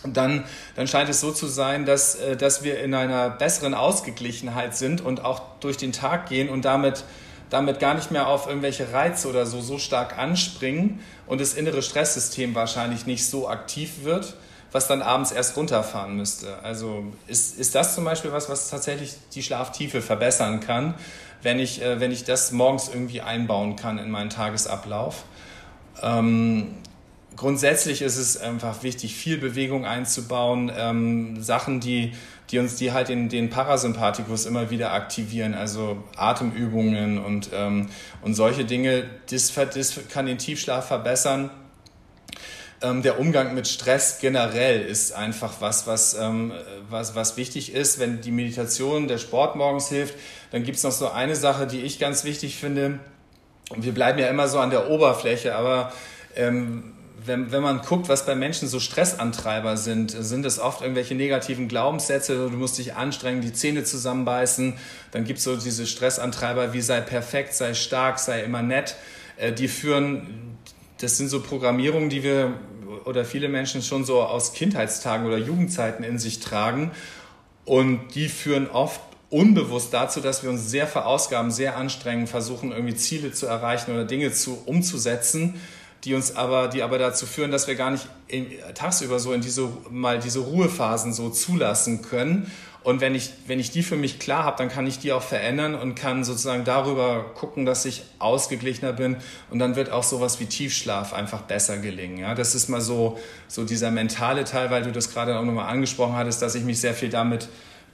dann, dann scheint es so zu sein, dass, äh, dass wir in einer besseren Ausgeglichenheit sind und auch durch den Tag gehen und damit, damit gar nicht mehr auf irgendwelche Reize oder so so stark anspringen und das innere Stresssystem wahrscheinlich nicht so aktiv wird, was dann abends erst runterfahren müsste. Also ist, ist das zum Beispiel was, was tatsächlich die Schlaftiefe verbessern kann, wenn ich, äh, wenn ich das morgens irgendwie einbauen kann in meinen Tagesablauf. Ähm, grundsätzlich ist es einfach wichtig, viel Bewegung einzubauen, ähm, Sachen, die, die uns, die halt den, den Parasympathikus immer wieder aktivieren, also Atemübungen und, ähm, und solche Dinge, das, das kann den Tiefschlaf verbessern. Ähm, der Umgang mit Stress generell ist einfach was, was, ähm, was, was wichtig ist. Wenn die Meditation, der Sport morgens hilft, dann gibt es noch so eine Sache, die ich ganz wichtig finde. Wir bleiben ja immer so an der Oberfläche, aber ähm, wenn, wenn man guckt, was bei Menschen so Stressantreiber sind, sind es oft irgendwelche negativen Glaubenssätze, du musst dich anstrengen, die Zähne zusammenbeißen. Dann gibt es so diese Stressantreiber wie sei perfekt, sei stark, sei immer nett. Äh, die führen, das sind so Programmierungen, die wir oder viele Menschen schon so aus Kindheitstagen oder Jugendzeiten in sich tragen. Und die führen oft unbewusst dazu, dass wir uns sehr verausgaben, sehr anstrengen, versuchen irgendwie Ziele zu erreichen oder Dinge zu, umzusetzen die uns aber, die aber dazu führen, dass wir gar nicht tagsüber so in diese, mal diese Ruhephasen so zulassen können. Und wenn ich, wenn ich die für mich klar habe, dann kann ich die auch verändern und kann sozusagen darüber gucken, dass ich ausgeglichener bin. Und dann wird auch sowas wie Tiefschlaf einfach besser gelingen. Ja, das ist mal so, so dieser mentale Teil, weil du das gerade auch nochmal angesprochen hattest, dass ich mich sehr viel damit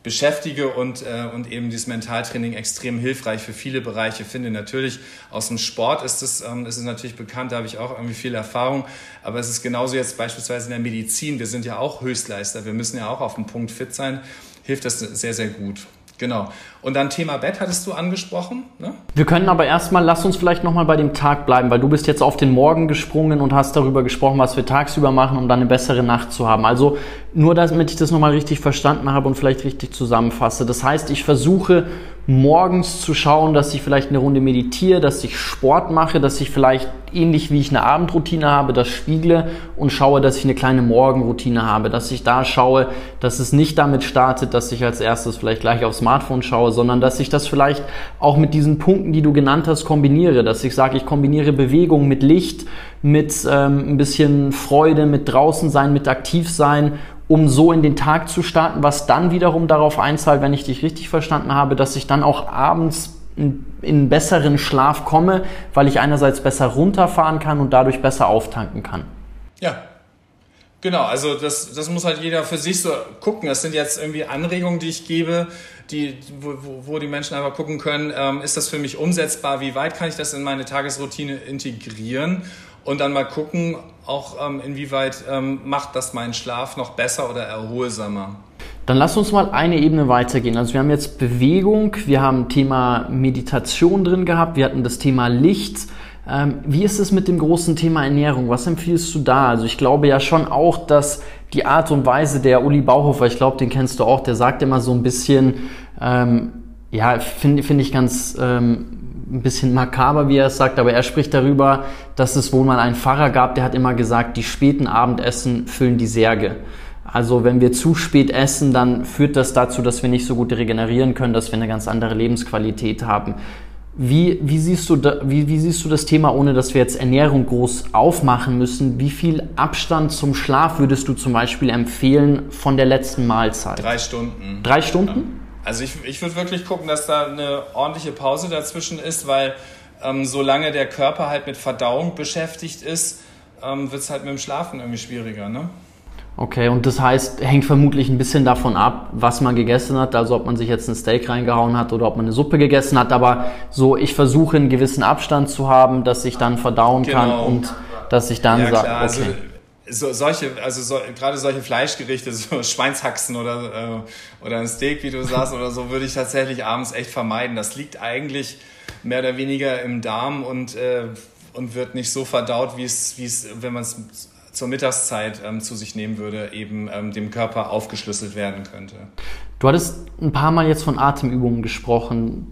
beschäftige und, äh, und eben dieses Mentaltraining extrem hilfreich für viele Bereiche finde. Natürlich aus dem Sport ist es, ähm, ist es natürlich bekannt, da habe ich auch irgendwie viel Erfahrung, aber es ist genauso jetzt beispielsweise in der Medizin. Wir sind ja auch Höchstleister, wir müssen ja auch auf dem Punkt fit sein, hilft das sehr, sehr gut. Genau. Und dann Thema Bett hattest du angesprochen. Ne? Wir können aber erstmal, lass uns vielleicht nochmal bei dem Tag bleiben, weil du bist jetzt auf den Morgen gesprungen und hast darüber gesprochen, was wir tagsüber machen, um dann eine bessere Nacht zu haben. Also nur damit ich das nochmal richtig verstanden habe und vielleicht richtig zusammenfasse. Das heißt, ich versuche morgens zu schauen, dass ich vielleicht eine Runde meditiere, dass ich Sport mache, dass ich vielleicht ähnlich wie ich eine Abendroutine habe, das spiegle und schaue, dass ich eine kleine Morgenroutine habe, dass ich da schaue, dass es nicht damit startet, dass ich als erstes vielleicht gleich aufs Smartphone schaue, sondern dass ich das vielleicht auch mit diesen Punkten, die du genannt hast, kombiniere, dass ich sage, ich kombiniere Bewegung mit Licht, mit ähm, ein bisschen Freude, mit draußen sein, mit aktiv sein um so in den Tag zu starten, was dann wiederum darauf einzahlt, wenn ich dich richtig verstanden habe, dass ich dann auch abends in, in besseren Schlaf komme, weil ich einerseits besser runterfahren kann und dadurch besser auftanken kann. Ja, Genau, also das, das muss halt jeder für sich so gucken. Das sind jetzt irgendwie Anregungen, die ich gebe, die, wo, wo die Menschen einfach gucken können, ähm, ist das für mich umsetzbar, wie weit kann ich das in meine Tagesroutine integrieren und dann mal gucken, auch ähm, inwieweit ähm, macht das meinen Schlaf noch besser oder erholsamer. Dann lass uns mal eine Ebene weitergehen. Also wir haben jetzt Bewegung, wir haben Thema Meditation drin gehabt, wir hatten das Thema Licht. Ähm, wie ist es mit dem großen Thema Ernährung? Was empfiehlst du da? Also ich glaube ja schon auch, dass die Art und Weise der Uli Bauhofer, ich glaube, den kennst du auch, der sagt immer so ein bisschen, ähm, ja, finde find ich ganz ähm, ein bisschen makaber, wie er es sagt, aber er spricht darüber, dass es wohl mal einen Pfarrer gab, der hat immer gesagt, die späten Abendessen füllen die Särge. Also wenn wir zu spät essen, dann führt das dazu, dass wir nicht so gut regenerieren können, dass wir eine ganz andere Lebensqualität haben. Wie, wie, siehst du da, wie, wie siehst du das Thema, ohne dass wir jetzt Ernährung groß aufmachen müssen? Wie viel Abstand zum Schlaf würdest du zum Beispiel empfehlen von der letzten Mahlzeit? Drei Stunden. Drei Stunden? Also ich, ich würde wirklich gucken, dass da eine ordentliche Pause dazwischen ist, weil ähm, solange der Körper halt mit Verdauung beschäftigt ist, ähm, wird es halt mit dem Schlafen irgendwie schwieriger. Ne? Okay, und das heißt, hängt vermutlich ein bisschen davon ab, was man gegessen hat, also ob man sich jetzt ein Steak reingehauen hat oder ob man eine Suppe gegessen hat, aber so, ich versuche einen gewissen Abstand zu haben, dass ich dann verdauen genau. kann und dass ich dann ja, sage, okay. Also, so, solche, also so, gerade solche Fleischgerichte, [LAUGHS] so Schweinshaxen oder, äh, oder ein Steak, wie du sagst, oder so, würde ich tatsächlich abends echt vermeiden. Das liegt eigentlich mehr oder weniger im Darm und, äh, und wird nicht so verdaut, wie es, wie es, wenn man es zur Mittagszeit ähm, zu sich nehmen würde, eben ähm, dem Körper aufgeschlüsselt werden könnte. Du hattest ein paar Mal jetzt von Atemübungen gesprochen.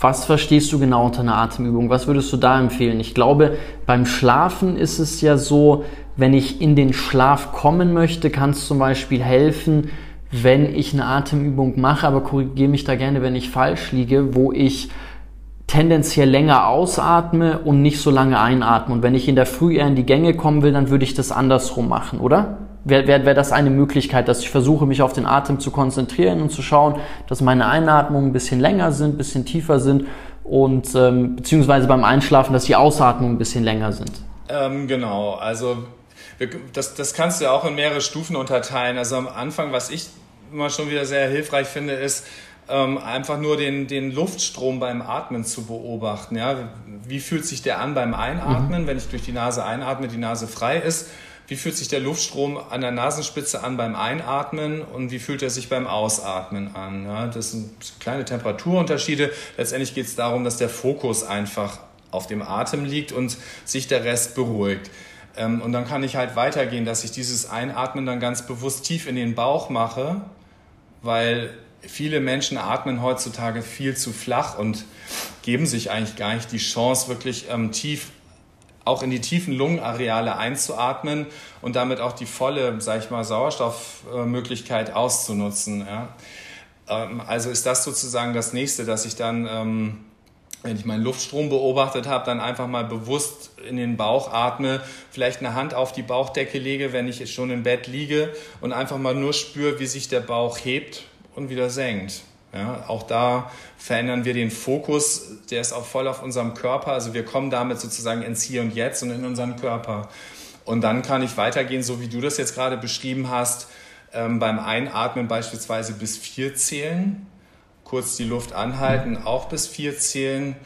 Was verstehst du genau unter einer Atemübung? Was würdest du da empfehlen? Ich glaube, beim Schlafen ist es ja so, wenn ich in den Schlaf kommen möchte, kann es zum Beispiel helfen, wenn ich eine Atemübung mache, aber korrigiere mich da gerne, wenn ich falsch liege, wo ich tendenziell länger ausatme und nicht so lange einatme. Und wenn ich in der Früh eher in die Gänge kommen will, dann würde ich das andersrum machen, oder? Wäre wär, wär das eine Möglichkeit, dass ich versuche, mich auf den Atem zu konzentrieren und zu schauen, dass meine Einatmungen ein bisschen länger sind, ein bisschen tiefer sind und ähm, beziehungsweise beim Einschlafen, dass die Ausatmungen ein bisschen länger sind? Ähm, genau, also das, das kannst du ja auch in mehrere Stufen unterteilen. Also am Anfang, was ich immer schon wieder sehr hilfreich finde, ist, ähm, einfach nur den, den Luftstrom beim Atmen zu beobachten. Ja? Wie fühlt sich der an beim Einatmen, mhm. wenn ich durch die Nase einatme, die Nase frei ist? Wie fühlt sich der Luftstrom an der Nasenspitze an beim Einatmen und wie fühlt er sich beim Ausatmen an? Ja? Das sind kleine Temperaturunterschiede. Letztendlich geht es darum, dass der Fokus einfach auf dem Atem liegt und sich der Rest beruhigt. Ähm, und dann kann ich halt weitergehen, dass ich dieses Einatmen dann ganz bewusst tief in den Bauch mache, weil viele Menschen atmen heutzutage viel zu flach und geben sich eigentlich gar nicht die Chance, wirklich ähm, tief auch in die tiefen Lungenareale einzuatmen und damit auch die volle, sag ich mal, Sauerstoffmöglichkeit auszunutzen. Ja. Ähm, also ist das sozusagen das nächste, dass ich dann, ähm, wenn ich meinen Luftstrom beobachtet habe, dann einfach mal bewusst in den Bauch atme, vielleicht eine Hand auf die Bauchdecke lege, wenn ich schon im Bett liege und einfach mal nur spüre, wie sich der Bauch hebt und wieder senkt. Ja, auch da verändern wir den Fokus, der ist auch voll auf unserem Körper. Also wir kommen damit sozusagen ins Hier und Jetzt und in unseren Körper. Und dann kann ich weitergehen, so wie du das jetzt gerade beschrieben hast, ähm, beim Einatmen beispielsweise bis vier zählen, kurz die Luft anhalten, auch bis vier zählen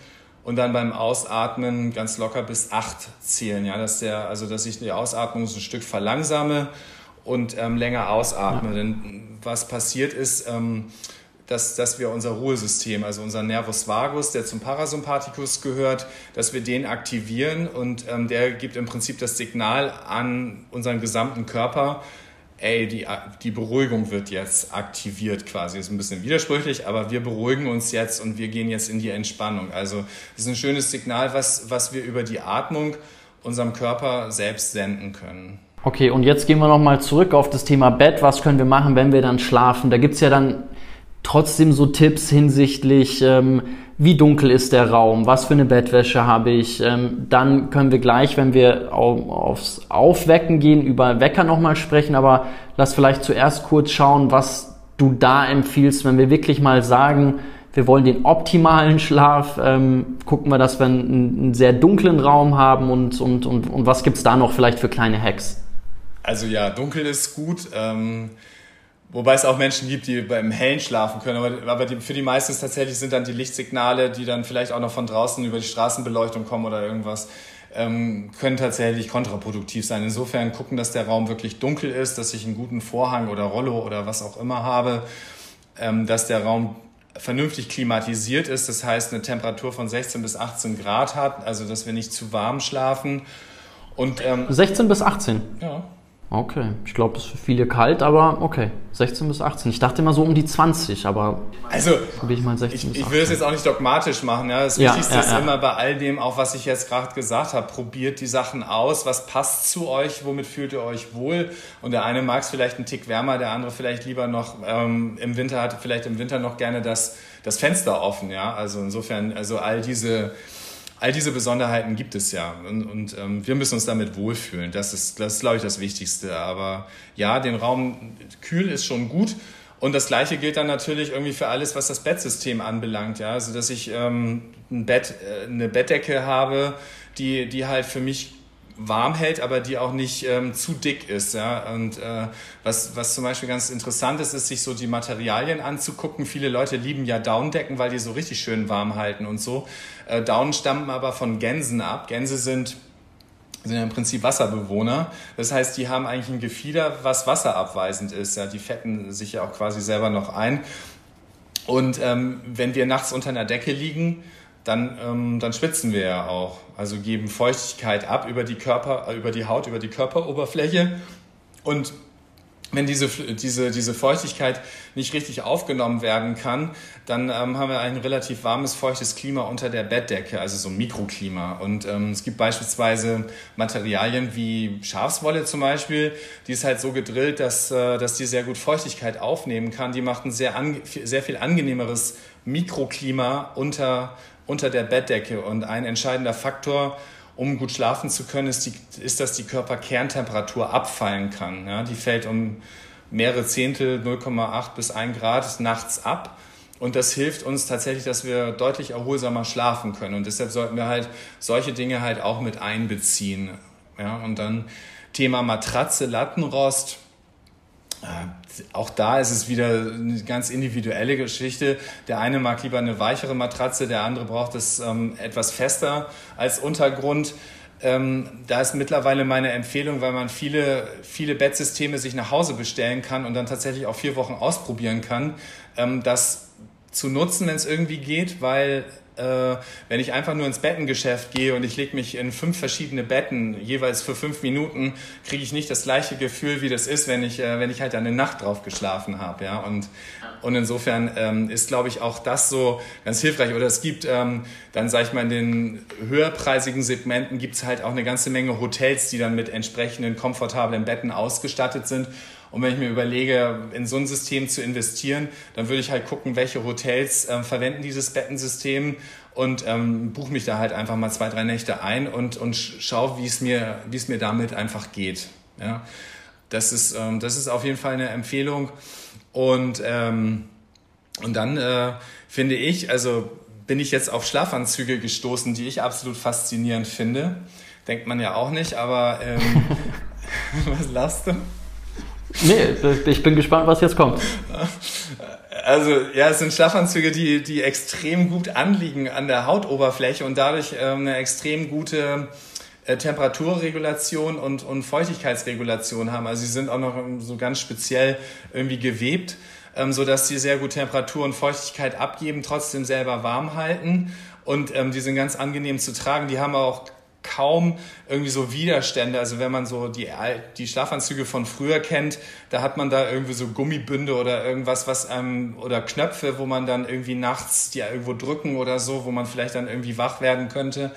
und dann beim Ausatmen ganz locker bis acht zählen. Ja, dass der, also dass ich die Ausatmung so ein Stück verlangsame und ähm, länger ausatme. Ja. Denn was passiert ist, ähm, dass, dass wir unser Ruhesystem, also unser Nervus vagus, der zum Parasympathikus gehört, dass wir den aktivieren und ähm, der gibt im Prinzip das Signal an unseren gesamten Körper, ey, die, die Beruhigung wird jetzt aktiviert quasi. Ist ein bisschen widersprüchlich, aber wir beruhigen uns jetzt und wir gehen jetzt in die Entspannung. Also das ist ein schönes Signal, was, was wir über die Atmung unserem Körper selbst senden können. Okay, und jetzt gehen wir nochmal zurück auf das Thema Bett. Was können wir machen, wenn wir dann schlafen? Da gibt's ja dann trotzdem so Tipps hinsichtlich, ähm, wie dunkel ist der Raum, was für eine Bettwäsche habe ich. Ähm, dann können wir gleich, wenn wir aufs Aufwecken gehen, über Wecker nochmal sprechen. Aber lass vielleicht zuerst kurz schauen, was du da empfiehlst, wenn wir wirklich mal sagen, wir wollen den optimalen Schlaf, ähm, gucken wir, dass wir einen, einen, sehr dunklen Raum haben und, und, und, und was gibt's da noch vielleicht für kleine Hacks? Also ja, dunkel ist gut. Ähm, wobei es auch Menschen gibt, die beim Hellen schlafen können. Aber, aber die, für die meisten tatsächlich sind dann die Lichtsignale, die dann vielleicht auch noch von draußen über die Straßenbeleuchtung kommen oder irgendwas, ähm, können tatsächlich kontraproduktiv sein. Insofern gucken, dass der Raum wirklich dunkel ist, dass ich einen guten Vorhang oder Rollo oder was auch immer habe, ähm, dass der Raum vernünftig klimatisiert ist, das heißt eine Temperatur von 16 bis 18 Grad hat, also dass wir nicht zu warm schlafen. Und, ähm, 16 bis 18? Ja. Okay, ich glaube, das ist für viele kalt, aber okay, 16 bis 18. Ich dachte immer so um die 20, aber also ich mal 16 ich, ich will es jetzt auch nicht dogmatisch machen. Ja. Das ja, Wichtigste ja, ist immer bei all dem, auch was ich jetzt gerade gesagt habe, probiert die Sachen aus. Was passt zu euch? Womit fühlt ihr euch wohl? Und der eine mag es vielleicht einen Tick wärmer, der andere vielleicht lieber noch ähm, im Winter hat vielleicht im Winter noch gerne das das Fenster offen. Ja, also insofern also all diese all diese Besonderheiten gibt es ja und, und ähm, wir müssen uns damit wohlfühlen. Das ist, das ist, glaube ich, das Wichtigste. Aber ja, den Raum kühl ist schon gut. Und das Gleiche gilt dann natürlich irgendwie für alles, was das Bettsystem anbelangt. Ja, also dass ich ähm, ein Bett, äh, eine Bettdecke habe, die, die halt für mich warm hält, aber die auch nicht ähm, zu dick ist. Ja? Und äh, was, was zum Beispiel ganz interessant ist, ist, sich so die Materialien anzugucken. Viele Leute lieben ja Daunendecken, weil die so richtig schön warm halten und so. Äh, Daunen stammen aber von Gänsen ab. Gänse sind sind ja im Prinzip Wasserbewohner. Das heißt, die haben eigentlich ein Gefieder, was wasserabweisend ist. Ja, die fetten sich ja auch quasi selber noch ein. Und ähm, wenn wir nachts unter einer Decke liegen, dann, ähm, dann schwitzen wir ja auch. Also geben Feuchtigkeit ab über die Körper, äh, über die Haut, über die Körperoberfläche. Und wenn diese, diese, diese Feuchtigkeit nicht richtig aufgenommen werden kann, dann ähm, haben wir ein relativ warmes, feuchtes Klima unter der Bettdecke, also so ein Mikroklima. Und ähm, es gibt beispielsweise Materialien wie Schafswolle zum Beispiel, die ist halt so gedrillt, dass, äh, dass die sehr gut Feuchtigkeit aufnehmen kann. Die macht ein sehr, sehr viel angenehmeres Mikroklima unter, unter der Bettdecke. Und ein entscheidender Faktor, um gut schlafen zu können, ist, die, ist dass die Körperkerntemperatur abfallen kann. Ja, die fällt um mehrere Zehntel, 0,8 bis 1 Grad nachts ab. Und das hilft uns tatsächlich, dass wir deutlich erholsamer schlafen können. Und deshalb sollten wir halt solche Dinge halt auch mit einbeziehen. Ja, und dann Thema Matratze, Lattenrost. Äh, auch da ist es wieder eine ganz individuelle Geschichte. Der eine mag lieber eine weichere Matratze, der andere braucht es ähm, etwas fester als Untergrund. Ähm, da ist mittlerweile meine Empfehlung, weil man viele, viele Bettsysteme sich nach Hause bestellen kann und dann tatsächlich auch vier Wochen ausprobieren kann, ähm, das zu nutzen, wenn es irgendwie geht, weil äh, wenn ich einfach nur ins Bettengeschäft gehe und ich lege mich in fünf verschiedene Betten, jeweils für fünf Minuten, kriege ich nicht das gleiche Gefühl, wie das ist, wenn ich, äh, wenn ich halt eine Nacht drauf geschlafen habe. Ja? Und, und insofern ähm, ist, glaube ich, auch das so ganz hilfreich. Oder es gibt ähm, dann, sage ich mal, in den höherpreisigen Segmenten gibt es halt auch eine ganze Menge Hotels, die dann mit entsprechenden komfortablen Betten ausgestattet sind. Und wenn ich mir überlege, in so ein System zu investieren, dann würde ich halt gucken, welche Hotels äh, verwenden dieses Bettensystem und ähm, buche mich da halt einfach mal zwei, drei Nächte ein und, und schaue, wie es mir, es mir damit einfach geht. Ja? Das, ist, ähm, das ist auf jeden Fall eine Empfehlung. Und, ähm, und dann äh, finde ich, also bin ich jetzt auf Schlafanzüge gestoßen, die ich absolut faszinierend finde. Denkt man ja auch nicht, aber ähm, [LAUGHS] was lachst du? Nee, ich bin gespannt, was jetzt kommt. Also ja, es sind Schlafanzüge, die, die extrem gut anliegen an der Hautoberfläche und dadurch ähm, eine extrem gute äh, Temperaturregulation und, und Feuchtigkeitsregulation haben. Also sie sind auch noch so ganz speziell irgendwie gewebt, ähm, so dass sie sehr gut Temperatur und Feuchtigkeit abgeben, trotzdem selber warm halten. Und ähm, die sind ganz angenehm zu tragen. Die haben auch kaum irgendwie so Widerstände. Also wenn man so die, die Schlafanzüge von früher kennt, da hat man da irgendwie so Gummibünde oder irgendwas, was ähm, oder Knöpfe, wo man dann irgendwie nachts die irgendwo drücken oder so, wo man vielleicht dann irgendwie wach werden könnte.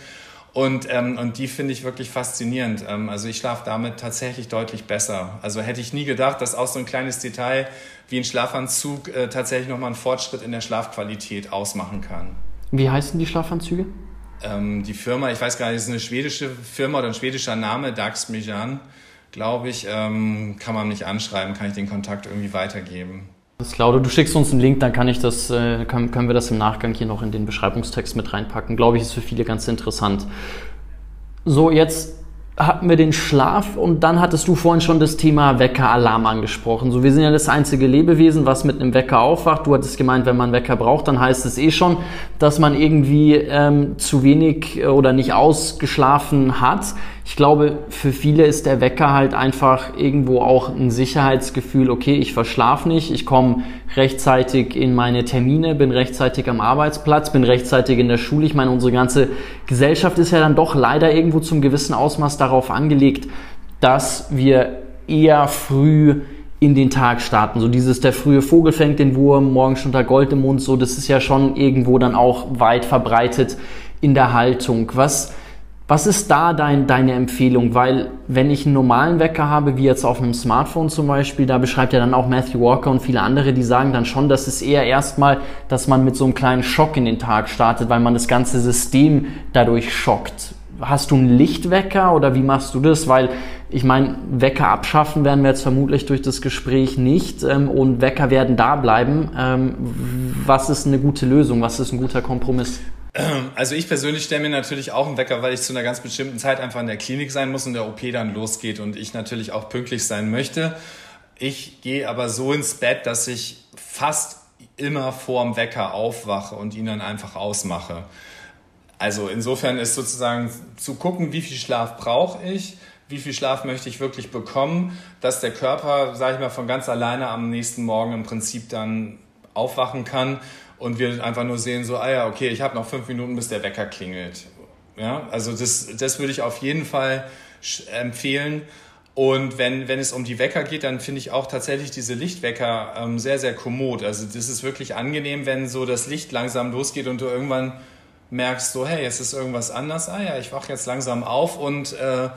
Und, ähm, und die finde ich wirklich faszinierend. Ähm, also ich schlafe damit tatsächlich deutlich besser. Also hätte ich nie gedacht, dass auch so ein kleines Detail wie ein Schlafanzug äh, tatsächlich nochmal einen Fortschritt in der Schlafqualität ausmachen kann. Wie heißen die Schlafanzüge? Ähm, die Firma, ich weiß gar nicht, ist eine schwedische Firma oder ein schwedischer Name, Dax Mijan, glaube ich, ähm, kann man mich anschreiben, kann ich den Kontakt irgendwie weitergeben. Das Claudio, du schickst uns einen Link, dann kann ich das, äh, können, können wir das im Nachgang hier noch in den Beschreibungstext mit reinpacken. Glaube ich, ist für viele ganz interessant. So, jetzt hatten wir den Schlaf und dann hattest du vorhin schon das Thema Wecker-Alarm angesprochen. So, wir sind ja das einzige Lebewesen, was mit einem Wecker aufwacht. Du hattest gemeint, wenn man Wecker braucht, dann heißt es eh schon, dass man irgendwie ähm, zu wenig oder nicht ausgeschlafen hat ich glaube, für viele ist der Wecker halt einfach irgendwo auch ein Sicherheitsgefühl, okay, ich verschlafe nicht, ich komme rechtzeitig in meine Termine, bin rechtzeitig am Arbeitsplatz, bin rechtzeitig in der Schule. Ich meine, unsere ganze Gesellschaft ist ja dann doch leider irgendwo zum gewissen Ausmaß darauf angelegt, dass wir eher früh in den Tag starten. So dieses, der frühe Vogel fängt den Wurm, morgen schon der Gold im Mund, so, das ist ja schon irgendwo dann auch weit verbreitet in der Haltung. Was, was ist da dein, deine Empfehlung? Weil wenn ich einen normalen Wecker habe, wie jetzt auf einem Smartphone zum Beispiel, da beschreibt ja dann auch Matthew Walker und viele andere, die sagen dann schon, dass es eher erstmal, dass man mit so einem kleinen Schock in den Tag startet, weil man das ganze System dadurch schockt. Hast du einen Lichtwecker oder wie machst du das? Weil ich meine, Wecker abschaffen werden wir jetzt vermutlich durch das Gespräch nicht ähm, und Wecker werden da bleiben. Ähm, was ist eine gute Lösung? Was ist ein guter Kompromiss? [CLEARS THROAT] Also ich persönlich stelle mir natürlich auch einen Wecker, weil ich zu einer ganz bestimmten Zeit einfach in der Klinik sein muss und der OP dann losgeht und ich natürlich auch pünktlich sein möchte. Ich gehe aber so ins Bett, dass ich fast immer vorm Wecker aufwache und ihn dann einfach ausmache. Also insofern ist sozusagen zu gucken, wie viel Schlaf brauche ich, wie viel Schlaf möchte ich wirklich bekommen, dass der Körper, sage ich mal, von ganz alleine am nächsten Morgen im Prinzip dann aufwachen kann und wir einfach nur sehen, so, ah ja, okay, ich habe noch fünf Minuten, bis der Wecker klingelt. Ja, also das, das würde ich auf jeden Fall empfehlen. Und wenn, wenn es um die Wecker geht, dann finde ich auch tatsächlich diese Lichtwecker ähm, sehr, sehr kommod. Also das ist wirklich angenehm, wenn so das Licht langsam losgeht und du irgendwann merkst, so, hey, es ist irgendwas anders. Ah ja, ich wache jetzt langsam auf und, äh,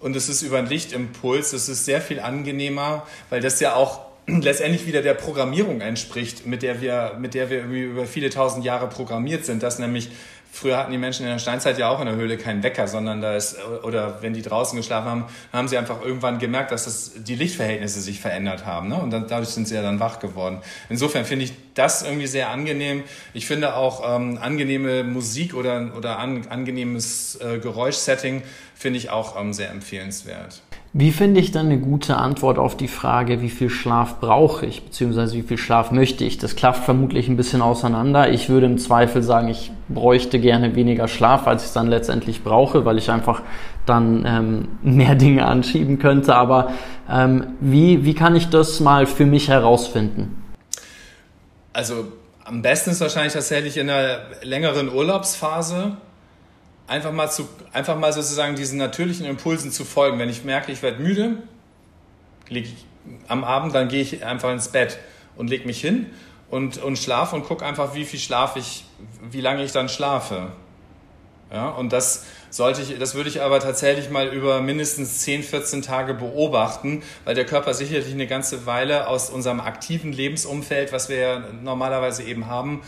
und es ist über einen Lichtimpuls. Es ist sehr viel angenehmer, weil das ja auch letztendlich wieder der Programmierung entspricht, mit der wir, mit der wir irgendwie über viele tausend Jahre programmiert sind, dass nämlich Früher hatten die Menschen in der Steinzeit ja auch in der Höhle keinen Wecker, sondern da ist, oder wenn die draußen geschlafen haben, haben sie einfach irgendwann gemerkt, dass das, die Lichtverhältnisse sich verändert haben. Ne? Und dann, dadurch sind sie ja dann wach geworden. Insofern finde ich das irgendwie sehr angenehm. Ich finde auch ähm, angenehme Musik oder, oder an, angenehmes äh, Geräuschsetting finde ich auch ähm, sehr empfehlenswert. Wie finde ich dann eine gute Antwort auf die Frage, wie viel Schlaf brauche ich, beziehungsweise wie viel Schlaf möchte ich? Das klafft vermutlich ein bisschen auseinander. Ich würde im Zweifel sagen, ich bräuchte gerne weniger Schlaf, als ich es dann letztendlich brauche, weil ich einfach dann ähm, [LAUGHS] mehr Dinge anschieben könnte. Aber ähm, wie, wie kann ich das mal für mich herausfinden? Also am besten ist wahrscheinlich tatsächlich in einer längeren Urlaubsphase einfach mal, zu, einfach mal sozusagen diesen natürlichen Impulsen zu folgen. Wenn ich merke, ich werde müde, liege ich am Abend, dann gehe ich einfach ins Bett und lege mich hin und, und schlafe und gucke einfach, wie viel schlafe ich, wie lange ich dann schlafe. Ja, und das sollte ich, das würde ich aber tatsächlich mal über mindestens 10, 14 Tage beobachten, weil der Körper sicherlich eine ganze Weile aus unserem aktiven Lebensumfeld, was wir ja normalerweise eben haben,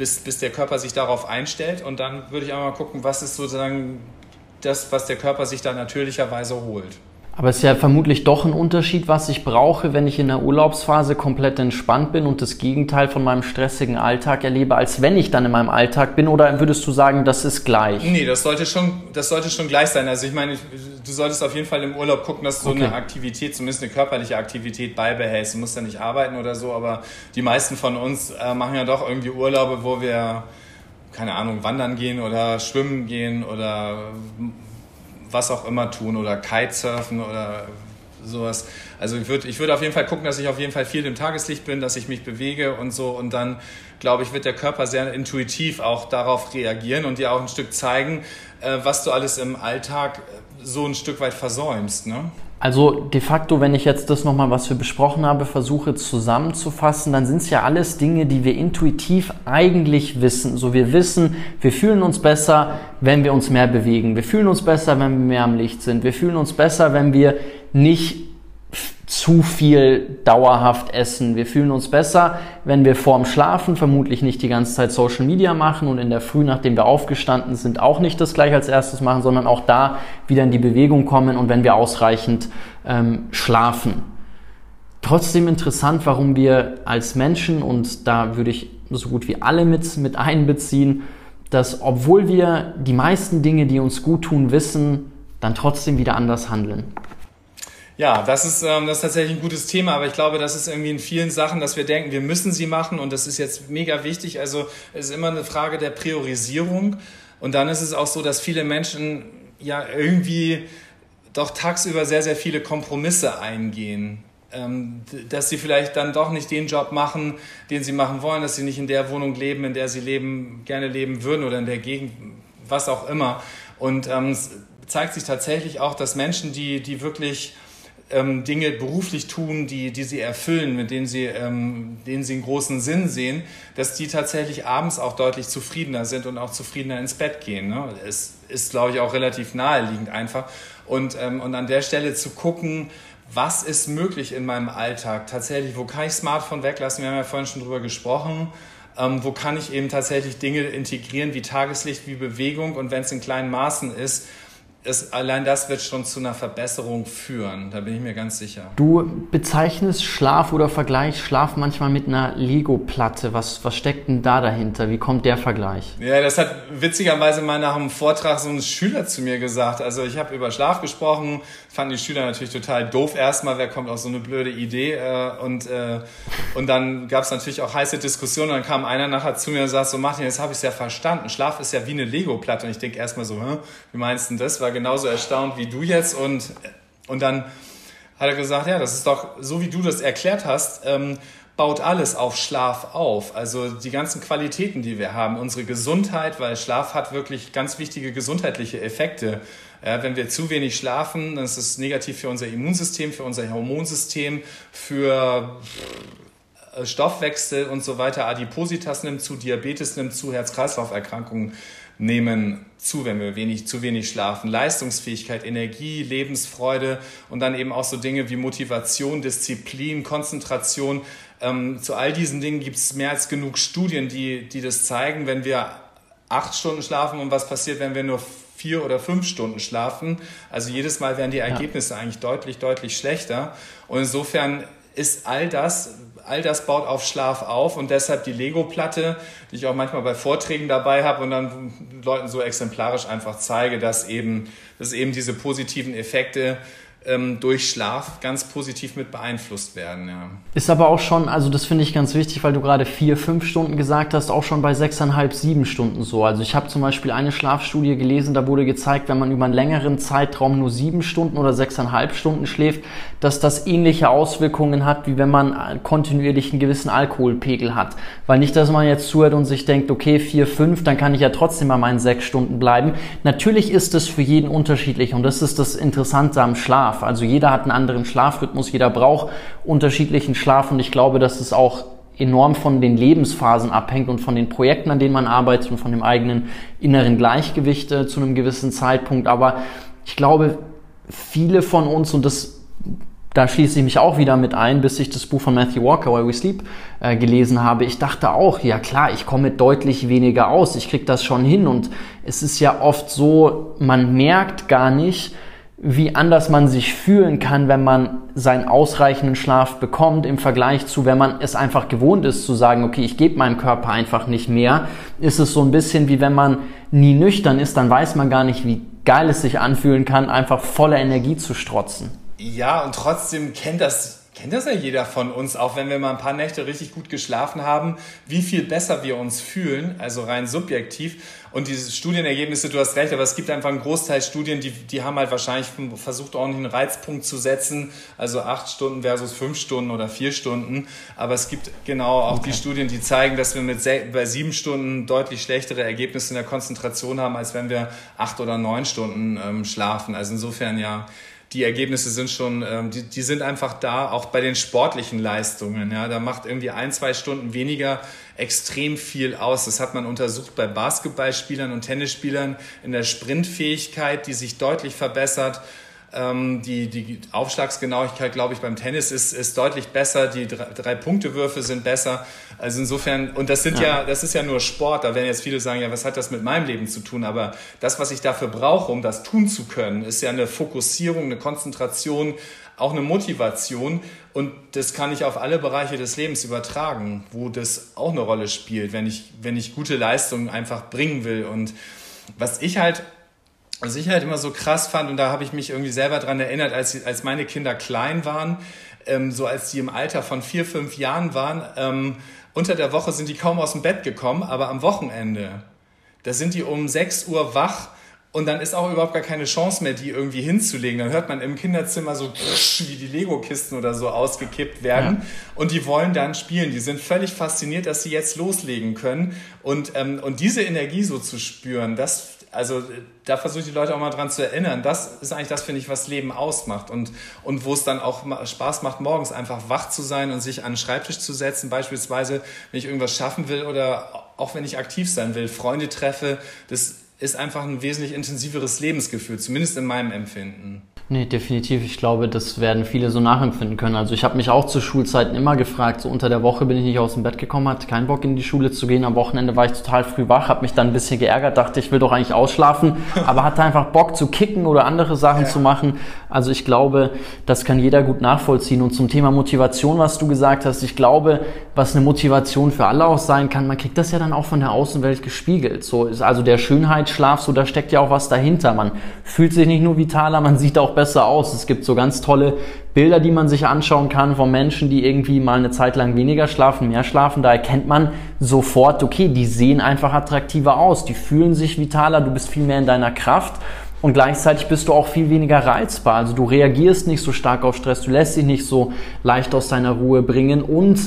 bis, bis der Körper sich darauf einstellt. Und dann würde ich einmal gucken, was ist sozusagen das, was der Körper sich da natürlicherweise holt. Aber es ist ja vermutlich doch ein Unterschied, was ich brauche, wenn ich in der Urlaubsphase komplett entspannt bin und das Gegenteil von meinem stressigen Alltag erlebe, als wenn ich dann in meinem Alltag bin. Oder würdest du sagen, das ist gleich? Nee, das sollte schon, das sollte schon gleich sein. Also ich meine, du solltest auf jeden Fall im Urlaub gucken, dass du okay. eine Aktivität, zumindest eine körperliche Aktivität beibehältst. Du musst ja nicht arbeiten oder so, aber die meisten von uns äh, machen ja doch irgendwie Urlaube, wo wir keine Ahnung, wandern gehen oder schwimmen gehen oder was auch immer tun oder Kitesurfen oder sowas. Also ich würde ich würd auf jeden Fall gucken, dass ich auf jeden Fall viel im Tageslicht bin, dass ich mich bewege und so. Und dann, glaube ich, wird der Körper sehr intuitiv auch darauf reagieren und dir auch ein Stück zeigen, äh, was du alles im Alltag so ein Stück weit versäumst. Ne? Also de facto, wenn ich jetzt das nochmal, was wir besprochen haben, versuche zusammenzufassen, dann sind es ja alles Dinge, die wir intuitiv eigentlich wissen. So wir wissen, wir fühlen uns besser, wenn wir uns mehr bewegen. Wir fühlen uns besser, wenn wir mehr am Licht sind. Wir fühlen uns besser, wenn wir nicht zu viel dauerhaft essen. Wir fühlen uns besser, wenn wir vorm Schlafen vermutlich nicht die ganze Zeit Social Media machen und in der Früh, nachdem wir aufgestanden sind, auch nicht das gleich als erstes machen, sondern auch da wieder in die Bewegung kommen und wenn wir ausreichend ähm, schlafen. Trotzdem interessant, warum wir als Menschen, und da würde ich so gut wie alle mit, mit einbeziehen, dass obwohl wir die meisten Dinge, die uns gut tun, wissen, dann trotzdem wieder anders handeln. Ja, das ist, ähm, das ist tatsächlich ein gutes Thema, aber ich glaube, das ist irgendwie in vielen Sachen, dass wir denken, wir müssen sie machen und das ist jetzt mega wichtig. Also es ist immer eine Frage der Priorisierung und dann ist es auch so, dass viele Menschen ja irgendwie doch tagsüber sehr, sehr viele Kompromisse eingehen. Ähm, dass sie vielleicht dann doch nicht den Job machen, den sie machen wollen, dass sie nicht in der Wohnung leben, in der sie leben, gerne leben würden oder in der Gegend, was auch immer. Und ähm, es zeigt sich tatsächlich auch, dass Menschen, die, die wirklich ähm, Dinge beruflich tun, die, die sie erfüllen, mit denen sie, ähm, denen sie einen großen Sinn sehen, dass die tatsächlich abends auch deutlich zufriedener sind und auch zufriedener ins Bett gehen. Ne? Es ist, glaube ich, auch relativ naheliegend einfach. Und, ähm, und an der Stelle zu gucken, was ist möglich in meinem Alltag tatsächlich, wo kann ich Smartphone weglassen, wir haben ja vorhin schon drüber gesprochen, ähm, wo kann ich eben tatsächlich Dinge integrieren wie Tageslicht, wie Bewegung und wenn es in kleinen Maßen ist, es, allein das wird schon zu einer Verbesserung führen, da bin ich mir ganz sicher. Du bezeichnest Schlaf oder Vergleich Schlaf manchmal mit einer Lego-Platte. Was, was steckt denn da dahinter? Wie kommt der Vergleich? Ja, das hat witzigerweise mal nach einem Vortrag so ein Schüler zu mir gesagt. Also ich habe über Schlaf gesprochen, fanden die Schüler natürlich total doof erstmal, wer kommt auf so eine blöde Idee. Äh, und, äh, und dann gab es natürlich auch heiße Diskussionen. Und dann kam einer nachher zu mir und sagt so, Martin, jetzt habe ich es ja verstanden. Schlaf ist ja wie eine Lego-Platte. Und ich denke erstmal so, Hä, wie meinst du das? War genauso erstaunt wie du jetzt. Und, und dann hat er gesagt, ja, das ist doch so, wie du das erklärt hast. Ähm, baut alles auf Schlaf auf. Also die ganzen Qualitäten, die wir haben, unsere Gesundheit, weil Schlaf hat wirklich ganz wichtige gesundheitliche Effekte. Ja, wenn wir zu wenig schlafen, dann ist es negativ für unser Immunsystem, für unser Hormonsystem, für äh, Stoffwechsel und so weiter. Adipositas nimmt zu, Diabetes nimmt zu, Herz-Kreislauf-Erkrankungen nehmen zu, wenn wir wenig, zu wenig schlafen. Leistungsfähigkeit, Energie, Lebensfreude und dann eben auch so Dinge wie Motivation, Disziplin, Konzentration. Ähm, zu all diesen Dingen gibt es mehr als genug Studien, die, die das zeigen. Wenn wir acht Stunden schlafen und was passiert, wenn wir nur vier oder fünf Stunden schlafen. Also jedes Mal werden die Ergebnisse ja. eigentlich deutlich, deutlich schlechter. Und insofern ist all das, all das baut auf Schlaf auf und deshalb die Lego-Platte, die ich auch manchmal bei Vorträgen dabei habe und dann Leuten so exemplarisch einfach zeige, dass eben, dass eben diese positiven Effekte durch Schlaf ganz positiv mit beeinflusst werden. Ja. Ist aber auch schon, also das finde ich ganz wichtig, weil du gerade vier, fünf Stunden gesagt hast, auch schon bei sechseinhalb, sieben Stunden so. Also ich habe zum Beispiel eine Schlafstudie gelesen, da wurde gezeigt, wenn man über einen längeren Zeitraum nur sieben Stunden oder sechseinhalb Stunden schläft, dass das ähnliche Auswirkungen hat, wie wenn man kontinuierlich einen gewissen Alkoholpegel hat. Weil nicht, dass man jetzt zuhört und sich denkt, okay, vier, fünf, dann kann ich ja trotzdem bei meinen sechs Stunden bleiben. Natürlich ist es für jeden unterschiedlich und das ist das Interessante am Schlaf. Schlaf. Also jeder hat einen anderen Schlafrhythmus, jeder braucht unterschiedlichen Schlaf und ich glaube, dass es auch enorm von den Lebensphasen abhängt und von den Projekten, an denen man arbeitet und von dem eigenen inneren Gleichgewicht äh, zu einem gewissen Zeitpunkt. Aber ich glaube, viele von uns, und das da schließe ich mich auch wieder mit ein, bis ich das Buch von Matthew Walker, Why We Sleep, äh, gelesen habe. Ich dachte auch, ja klar, ich komme deutlich weniger aus, ich krieg das schon hin. Und es ist ja oft so, man merkt gar nicht, wie anders man sich fühlen kann, wenn man seinen ausreichenden Schlaf bekommt, im Vergleich zu, wenn man es einfach gewohnt ist zu sagen, okay, ich gebe meinem Körper einfach nicht mehr, ist es so ein bisschen wie wenn man nie nüchtern ist, dann weiß man gar nicht, wie geil es sich anfühlen kann, einfach voller Energie zu strotzen. Ja, und trotzdem kennt das kennt das ja jeder von uns, auch wenn wir mal ein paar Nächte richtig gut geschlafen haben, wie viel besser wir uns fühlen, also rein subjektiv. Und diese Studienergebnisse, du hast recht, aber es gibt einfach einen Großteil Studien, die, die haben halt wahrscheinlich versucht, ordentlich einen Reizpunkt zu setzen, also acht Stunden versus fünf Stunden oder vier Stunden. Aber es gibt genau auch okay. die Studien, die zeigen, dass wir mit bei sieben Stunden deutlich schlechtere Ergebnisse in der Konzentration haben, als wenn wir acht oder neun Stunden ähm, schlafen. Also insofern ja, die Ergebnisse sind schon, ähm, die, die sind einfach da, auch bei den sportlichen Leistungen. Ja, da macht irgendwie ein, zwei Stunden weniger extrem viel aus. Das hat man untersucht bei Basketballspielern und Tennisspielern in der Sprintfähigkeit, die sich deutlich verbessert. Ähm, die, die Aufschlagsgenauigkeit, glaube ich, beim Tennis ist, ist deutlich besser. Die Drei-Punkte-Würfe sind besser. Also insofern, und das sind ja. ja. das ist ja nur Sport. Da werden jetzt viele sagen, ja, was hat das mit meinem Leben zu tun? Aber das, was ich dafür brauche, um das tun zu können, ist ja eine Fokussierung, eine Konzentration, auch eine Motivation. Und das kann ich auf alle Bereiche des Lebens übertragen, wo das auch eine Rolle spielt, wenn ich, wenn ich gute Leistungen einfach bringen will. Und was ich halt was ich halt immer so krass fand, und da habe ich mich irgendwie selber dran erinnert, als, als meine Kinder klein waren, ähm, so als die im Alter von vier, fünf Jahren waren, ähm, unter der Woche sind die kaum aus dem Bett gekommen, aber am Wochenende, da sind die um sechs Uhr wach und dann ist auch überhaupt gar keine Chance mehr, die irgendwie hinzulegen. Dann hört man im Kinderzimmer so, wie die Lego-Kisten oder so ausgekippt werden. Ja. Und die wollen dann spielen. Die sind völlig fasziniert, dass sie jetzt loslegen können. Und, ähm, und diese Energie so zu spüren, das also da versuche ich die Leute auch mal dran zu erinnern. Das ist eigentlich das, finde ich, was Leben ausmacht und, und wo es dann auch Spaß macht, morgens einfach wach zu sein und sich an den Schreibtisch zu setzen. Beispielsweise, wenn ich irgendwas schaffen will oder auch wenn ich aktiv sein will, Freunde treffe. Das ist einfach ein wesentlich intensiveres Lebensgefühl, zumindest in meinem Empfinden. Nee, definitiv. Ich glaube, das werden viele so nachempfinden können. Also ich habe mich auch zu Schulzeiten immer gefragt, so unter der Woche bin ich nicht aus dem Bett gekommen, hatte keinen Bock in die Schule zu gehen. Am Wochenende war ich total früh wach, habe mich dann ein bisschen geärgert, dachte, ich will doch eigentlich ausschlafen, [LAUGHS] aber hatte einfach Bock zu kicken oder andere Sachen ja. zu machen. Also ich glaube, das kann jeder gut nachvollziehen. Und zum Thema Motivation, was du gesagt hast, ich glaube, was eine Motivation für alle auch sein kann, man kriegt das ja dann auch von der Außenwelt gespiegelt. So ist also der Schönheitsschlaf, so da steckt ja auch was dahinter. Man fühlt sich nicht nur vitaler, man sieht auch besser aus. Es gibt so ganz tolle Bilder, die man sich anschauen kann von Menschen, die irgendwie mal eine Zeit lang weniger schlafen, mehr schlafen. Da erkennt man sofort, okay, die sehen einfach attraktiver aus, die fühlen sich vitaler, du bist viel mehr in deiner Kraft. Und gleichzeitig bist du auch viel weniger reizbar. Also du reagierst nicht so stark auf Stress, du lässt dich nicht so leicht aus deiner Ruhe bringen und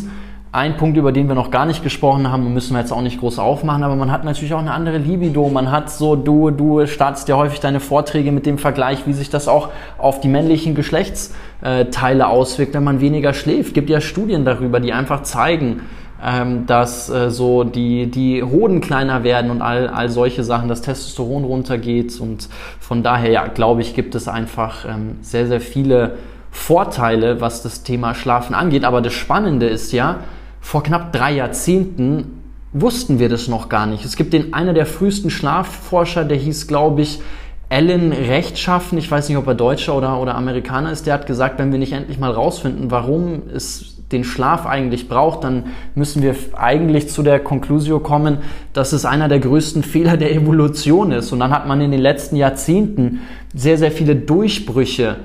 ein Punkt, über den wir noch gar nicht gesprochen haben, müssen wir jetzt auch nicht groß aufmachen, aber man hat natürlich auch eine andere Libido. Man hat so, du, du startest ja häufig deine Vorträge mit dem Vergleich, wie sich das auch auf die männlichen Geschlechtsteile auswirkt, wenn man weniger schläft. Gibt ja Studien darüber, die einfach zeigen, ähm, dass äh, so die, die Hoden kleiner werden und all, all solche Sachen, dass Testosteron runtergeht. Und von daher, ja, glaube ich, gibt es einfach ähm, sehr, sehr viele Vorteile, was das Thema Schlafen angeht. Aber das Spannende ist ja, vor knapp drei Jahrzehnten wussten wir das noch gar nicht. Es gibt den einer der frühesten Schlafforscher, der hieß, glaube ich, Alan Rechtschaffen, ich weiß nicht, ob er Deutscher oder, oder Amerikaner ist, der hat gesagt, wenn wir nicht endlich mal rausfinden, warum es den Schlaf eigentlich braucht, dann müssen wir eigentlich zu der Konklusio kommen, dass es einer der größten [LAUGHS] Fehler der Evolution ist. Und dann hat man in den letzten Jahrzehnten sehr, sehr viele Durchbrüche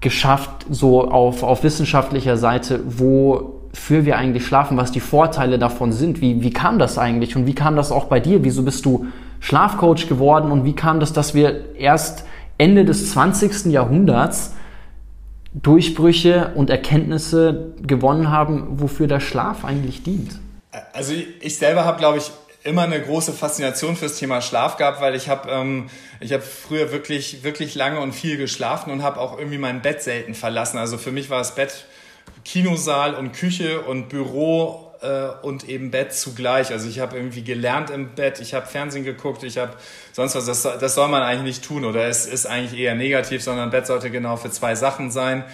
geschafft, so auf, auf wissenschaftlicher Seite, wo wofür wir eigentlich schlafen, was die Vorteile davon sind. Wie, wie kam das eigentlich und wie kam das auch bei dir? Wieso bist du Schlafcoach geworden und wie kam das, dass wir erst Ende des 20. Jahrhunderts Durchbrüche und Erkenntnisse gewonnen haben, wofür der Schlaf eigentlich dient? Also ich selber habe, glaube ich, immer eine große Faszination fürs Thema Schlaf gehabt, weil ich habe ähm, ich habe früher wirklich wirklich lange und viel geschlafen und habe auch irgendwie mein Bett selten verlassen. Also für mich war das Bett Kinosaal und Küche und Büro äh, und eben Bett zugleich. Also ich habe irgendwie gelernt im Bett, ich habe Fernsehen geguckt, ich habe sonst was. Das, das soll man eigentlich nicht tun oder es ist eigentlich eher negativ, sondern Bett sollte genau für zwei Sachen sein.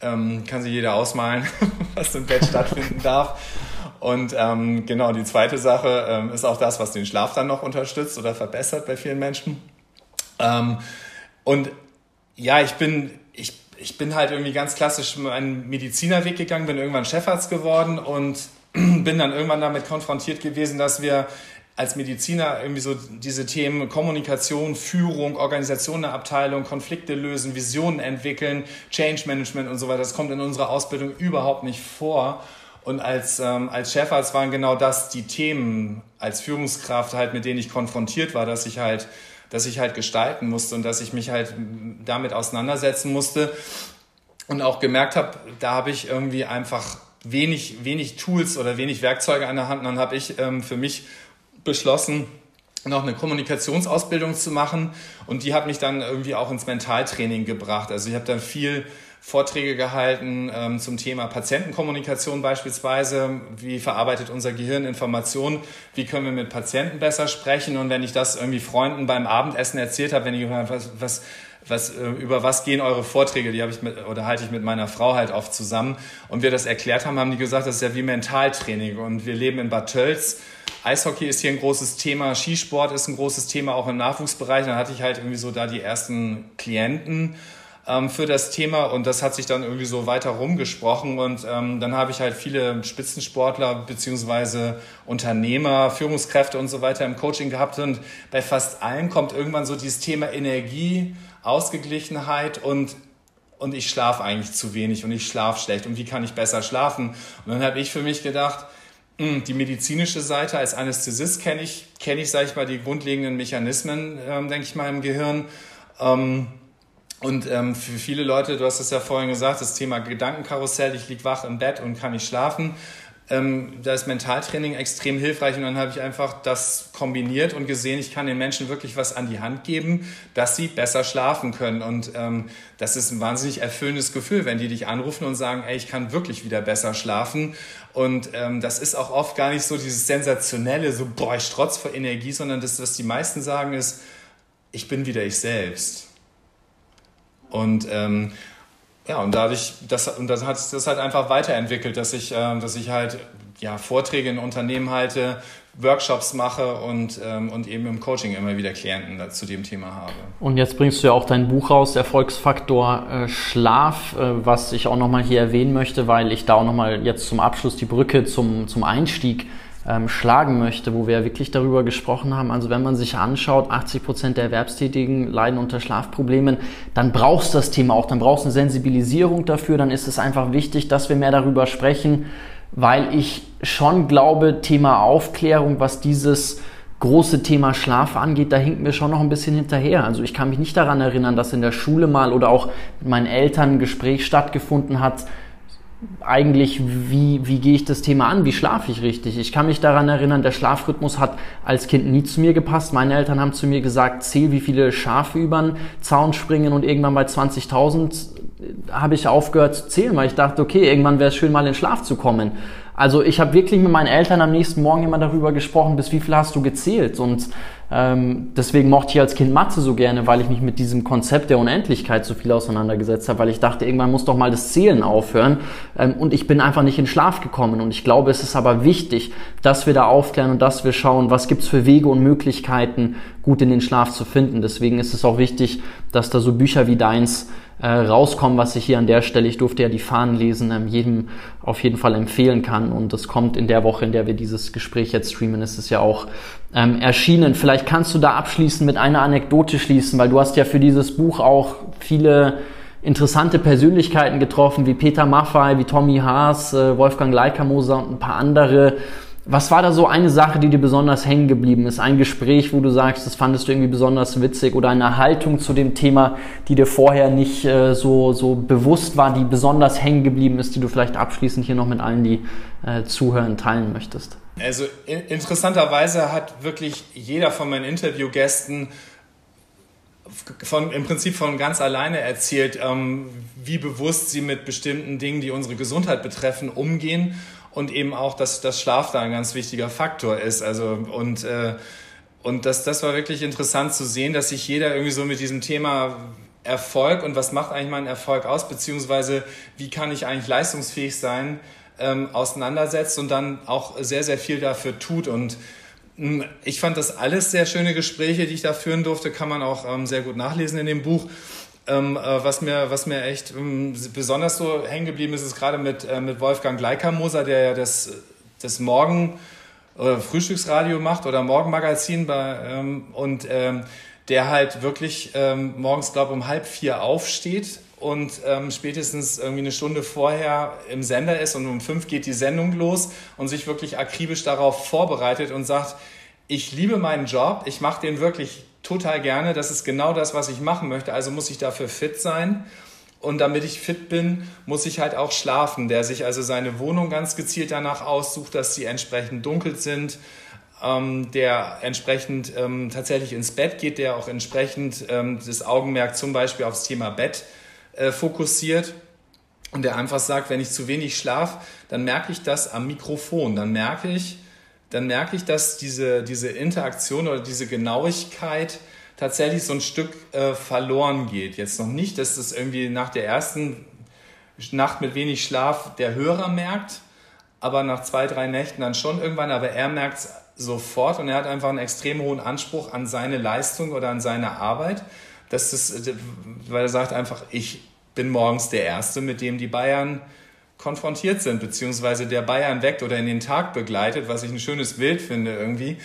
Ähm, kann sich jeder ausmalen, [LAUGHS] was im Bett stattfinden darf. Und ähm, genau, die zweite Sache ähm, ist auch das, was den Schlaf dann noch unterstützt oder verbessert bei vielen Menschen. Ähm, und ja, ich bin, ich ich bin halt irgendwie ganz klassisch meinen Medizinerweg gegangen, bin irgendwann Chefarzt geworden und [CLEARS THROAT] bin dann irgendwann damit konfrontiert gewesen, dass wir als Mediziner irgendwie so diese Themen Kommunikation, Führung, Organisation der Abteilung, Konflikte lösen, Visionen entwickeln, Change Management und so weiter, das kommt in unserer Ausbildung überhaupt nicht vor. Und als, ähm, als Chefarzt waren genau das die Themen als Führungskraft halt, mit denen ich konfrontiert war, dass ich halt dass ich halt gestalten musste und dass ich mich halt damit auseinandersetzen musste und auch gemerkt habe, da habe ich irgendwie einfach wenig, wenig Tools oder wenig Werkzeuge an der Hand. Und dann habe ich ähm, für mich beschlossen, noch eine Kommunikationsausbildung zu machen und die hat mich dann irgendwie auch ins Mentaltraining gebracht. Also ich habe dann viel Vorträge gehalten ähm, zum Thema Patientenkommunikation beispielsweise. Wie verarbeitet unser Gehirn Informationen? Wie können wir mit Patienten besser sprechen? Und wenn ich das irgendwie Freunden beim Abendessen erzählt habe, wenn ich was, was was, äh, über was gehen eure Vorträge, die habe ich mit, oder halte ich mit meiner Frau halt oft zusammen. Und wir das erklärt haben, haben die gesagt, das ist ja wie Mentaltraining. Und wir leben in Bad Tölz. Eishockey ist hier ein großes Thema, Skisport ist ein großes Thema, auch im Nachwuchsbereich. Dann hatte ich halt irgendwie so da die ersten Klienten ähm, für das Thema und das hat sich dann irgendwie so weiter rumgesprochen und ähm, dann habe ich halt viele Spitzensportler beziehungsweise Unternehmer, Führungskräfte und so weiter im Coaching gehabt und bei fast allen kommt irgendwann so dieses Thema Energie, Ausgeglichenheit und und ich schlafe eigentlich zu wenig und ich schlafe schlecht und wie kann ich besser schlafen? Und dann habe ich für mich gedacht, hm, die medizinische Seite als Anästhesist kenne ich, kenne ich, sage ich mal, die grundlegenden Mechanismen, ähm, denke ich mal, im Gehirn. Ähm, und ähm, für viele Leute, du hast es ja vorhin gesagt, das Thema Gedankenkarussell, ich liege wach im Bett und kann nicht schlafen. Ähm, da ist Mentaltraining extrem hilfreich und dann habe ich einfach das kombiniert und gesehen, ich kann den Menschen wirklich was an die Hand geben, dass sie besser schlafen können. Und ähm, das ist ein wahnsinnig erfüllendes Gefühl, wenn die dich anrufen und sagen, ey, ich kann wirklich wieder besser schlafen. Und ähm, das ist auch oft gar nicht so dieses sensationelle, so boah, ich strotz vor Energie, sondern das, was die meisten sagen, ist, ich bin wieder ich selbst. Und ähm, ja, und dadurch, das, und das hat das halt einfach weiterentwickelt, dass ich, äh, dass ich halt ja, Vorträge in Unternehmen halte, Workshops mache und, ähm, und eben im Coaching immer wieder Klienten zu dem Thema habe. Und jetzt bringst du ja auch dein Buch raus, Erfolgsfaktor äh, Schlaf, äh, was ich auch nochmal hier erwähnen möchte, weil ich da auch nochmal jetzt zum Abschluss die Brücke zum, zum Einstieg ähm, schlagen möchte, wo wir wirklich darüber gesprochen haben. Also wenn man sich anschaut, 80 Prozent der Erwerbstätigen leiden unter Schlafproblemen, dann brauchst du das Thema auch, dann brauchst du eine Sensibilisierung dafür, dann ist es einfach wichtig, dass wir mehr darüber sprechen, weil ich schon glaube, Thema Aufklärung, was dieses große Thema Schlaf angeht, da hinken wir schon noch ein bisschen hinterher. Also ich kann mich nicht daran erinnern, dass in der Schule mal oder auch mit meinen Eltern ein Gespräch stattgefunden hat, eigentlich, wie, wie gehe ich das Thema an, wie schlafe ich richtig. Ich kann mich daran erinnern, der Schlafrhythmus hat als Kind nie zu mir gepasst. Meine Eltern haben zu mir gesagt, zähl, wie viele Schafe über den Zaun springen und irgendwann bei 20.000 habe ich aufgehört zu zählen, weil ich dachte, okay, irgendwann wäre es schön, mal in Schlaf zu kommen. Also ich habe wirklich mit meinen Eltern am nächsten Morgen immer darüber gesprochen, bis wie viel hast du gezählt. Und ähm, deswegen mochte ich als Kind Mathe so gerne, weil ich mich mit diesem Konzept der Unendlichkeit so viel auseinandergesetzt habe, weil ich dachte, irgendwann muss doch mal das Zählen aufhören. Ähm, und ich bin einfach nicht in Schlaf gekommen. Und ich glaube, es ist aber wichtig, dass wir da aufklären und dass wir schauen, was gibt's für Wege und Möglichkeiten, gut in den Schlaf zu finden. Deswegen ist es auch wichtig, dass da so Bücher wie deins äh, rauskommen, was ich hier an der Stelle, ich durfte ja die Fahnen lesen, ähm, jedem auf jeden Fall empfehlen kann. Und das kommt in der Woche, in der wir dieses Gespräch jetzt streamen, ist es ja auch ähm, erschienen. Vielleicht kannst du da abschließen mit einer Anekdote schließen, weil du hast ja für dieses Buch auch viele interessante Persönlichkeiten getroffen, wie Peter Maffay, wie Tommy Haas, äh, Wolfgang Leikamoser und ein paar andere. Was war da so eine Sache, die dir besonders hängen geblieben ist? Ein Gespräch, wo du sagst, das fandest du irgendwie besonders witzig oder eine Haltung zu dem Thema, die dir vorher nicht äh, so, so bewusst war, die besonders hängen geblieben ist, die du vielleicht abschließend hier noch mit allen, die äh, zuhören, teilen möchtest? Also in, interessanterweise hat wirklich jeder von meinen Interviewgästen von, im Prinzip von ganz alleine erzählt, ähm, wie bewusst sie mit bestimmten Dingen, die unsere Gesundheit betreffen, umgehen und eben auch, dass das Schlaf da ein ganz wichtiger Faktor ist. Also und äh, und das, das war wirklich interessant zu sehen, dass sich jeder irgendwie so mit diesem Thema Erfolg und was macht eigentlich meinen Erfolg aus, beziehungsweise wie kann ich eigentlich leistungsfähig sein, ähm, auseinandersetzt und dann auch sehr, sehr viel dafür tut. Und ich fand das alles sehr schöne Gespräche, die ich da führen durfte, kann man auch ähm, sehr gut nachlesen in dem Buch. Ähm, äh, was, mir, was mir echt ähm, besonders so hängen geblieben ist, ist gerade mit, äh, mit Wolfgang Gleikamoser, der ja das, das Morgen- oder Frühstücksradio macht oder Morgenmagazin bei, ähm, und ähm, der halt wirklich ähm, morgens, glaube um halb vier aufsteht und ähm, spätestens irgendwie eine Stunde vorher im Sender ist und um fünf geht die Sendung los und sich wirklich akribisch darauf vorbereitet und sagt, ich liebe meinen Job, ich mache den wirklich total gerne. Das ist genau das, was ich machen möchte. Also muss ich dafür fit sein. Und damit ich fit bin, muss ich halt auch schlafen. Der sich also seine Wohnung ganz gezielt danach aussucht, dass sie entsprechend dunkel sind. Ähm, der entsprechend ähm, tatsächlich ins Bett geht, der auch entsprechend ähm, das Augenmerk zum Beispiel aufs Thema Bett äh, fokussiert. Und der einfach sagt, wenn ich zu wenig schlafe, dann merke ich das am Mikrofon. Dann merke ich, dann merke ich, dass diese, diese Interaktion oder diese Genauigkeit tatsächlich so ein Stück äh, verloren geht. Jetzt noch nicht, dass das irgendwie nach der ersten Nacht mit wenig Schlaf der Hörer merkt, aber nach zwei, drei Nächten dann schon irgendwann, aber er merkt es sofort und er hat einfach einen extrem hohen Anspruch an seine Leistung oder an seine Arbeit. Dass das, weil er sagt einfach, ich bin morgens der Erste, mit dem die Bayern konfrontiert sind, beziehungsweise der Bayern weckt oder in den Tag begleitet, was ich ein schönes Bild finde irgendwie.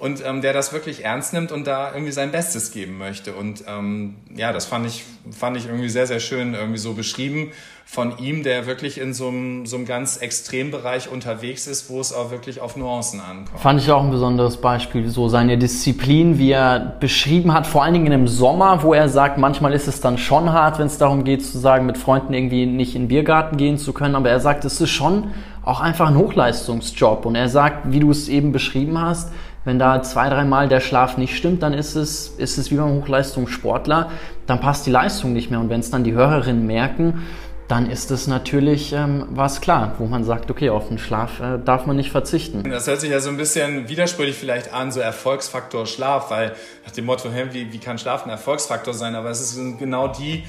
Und ähm, der das wirklich ernst nimmt und da irgendwie sein Bestes geben möchte. Und ähm, ja, das fand ich, fand ich irgendwie sehr, sehr schön irgendwie so beschrieben von ihm, der wirklich in so einem, so einem ganz Extrembereich unterwegs ist, wo es auch wirklich auf Nuancen ankommt. Fand ich auch ein besonderes Beispiel, so seine Disziplin, wie er beschrieben hat, vor allen Dingen im Sommer, wo er sagt, manchmal ist es dann schon hart, wenn es darum geht zu sagen, mit Freunden irgendwie nicht in den Biergarten gehen zu können, aber er sagt, es ist schon auch einfach ein Hochleistungsjob und er sagt, wie du es eben beschrieben hast, wenn da zwei, dreimal der Schlaf nicht stimmt, dann ist es, ist es wie beim Hochleistungssportler, dann passt die Leistung nicht mehr. Und wenn es dann die Hörerinnen merken, dann ist es natürlich ähm, was klar, wo man sagt, okay, auf den Schlaf äh, darf man nicht verzichten. Das hört sich ja so ein bisschen widersprüchlich vielleicht an, so Erfolgsfaktor Schlaf, weil nach dem Motto, hey, wie, wie kann Schlaf ein Erfolgsfaktor sein? Aber es ist genau die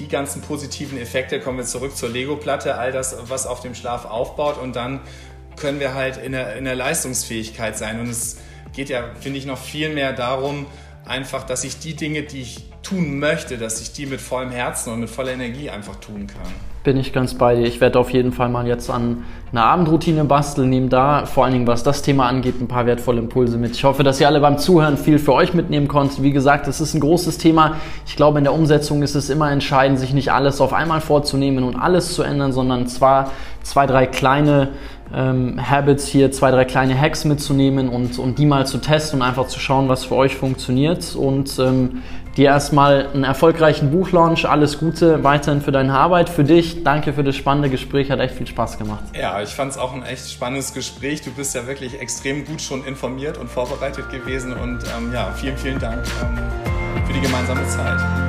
die ganzen positiven Effekte, kommen wir zurück zur Lego-Platte, all das, was auf dem Schlaf aufbaut und dann können wir halt in der, in der Leistungsfähigkeit sein. Und es geht ja, finde ich, noch viel mehr darum, einfach, dass ich die Dinge, die ich tun möchte, dass ich die mit vollem Herzen und mit voller Energie einfach tun kann. Bin ich ganz bei dir. Ich werde auf jeden Fall mal jetzt an einer Abendroutine basteln, nehme da vor allen Dingen, was das Thema angeht, ein paar wertvolle Impulse mit. Ich hoffe, dass ihr alle beim Zuhören viel für euch mitnehmen konntet. Wie gesagt, das ist ein großes Thema. Ich glaube, in der Umsetzung ist es immer entscheidend, sich nicht alles auf einmal vorzunehmen und alles zu ändern, sondern zwar zwei, drei kleine ähm, Habits hier, zwei, drei kleine Hacks mitzunehmen und, und die mal zu testen und einfach zu schauen, was für euch funktioniert. Und ähm, dir erstmal einen erfolgreichen Buchlaunch. Alles Gute weiterhin für deine Arbeit, für dich. Danke für das spannende Gespräch, hat echt viel Spaß gemacht. Ja, ich fand es auch ein echt spannendes Gespräch. Du bist ja wirklich extrem gut schon informiert und vorbereitet gewesen und ähm, ja, vielen, vielen Dank ähm, für die gemeinsame Zeit.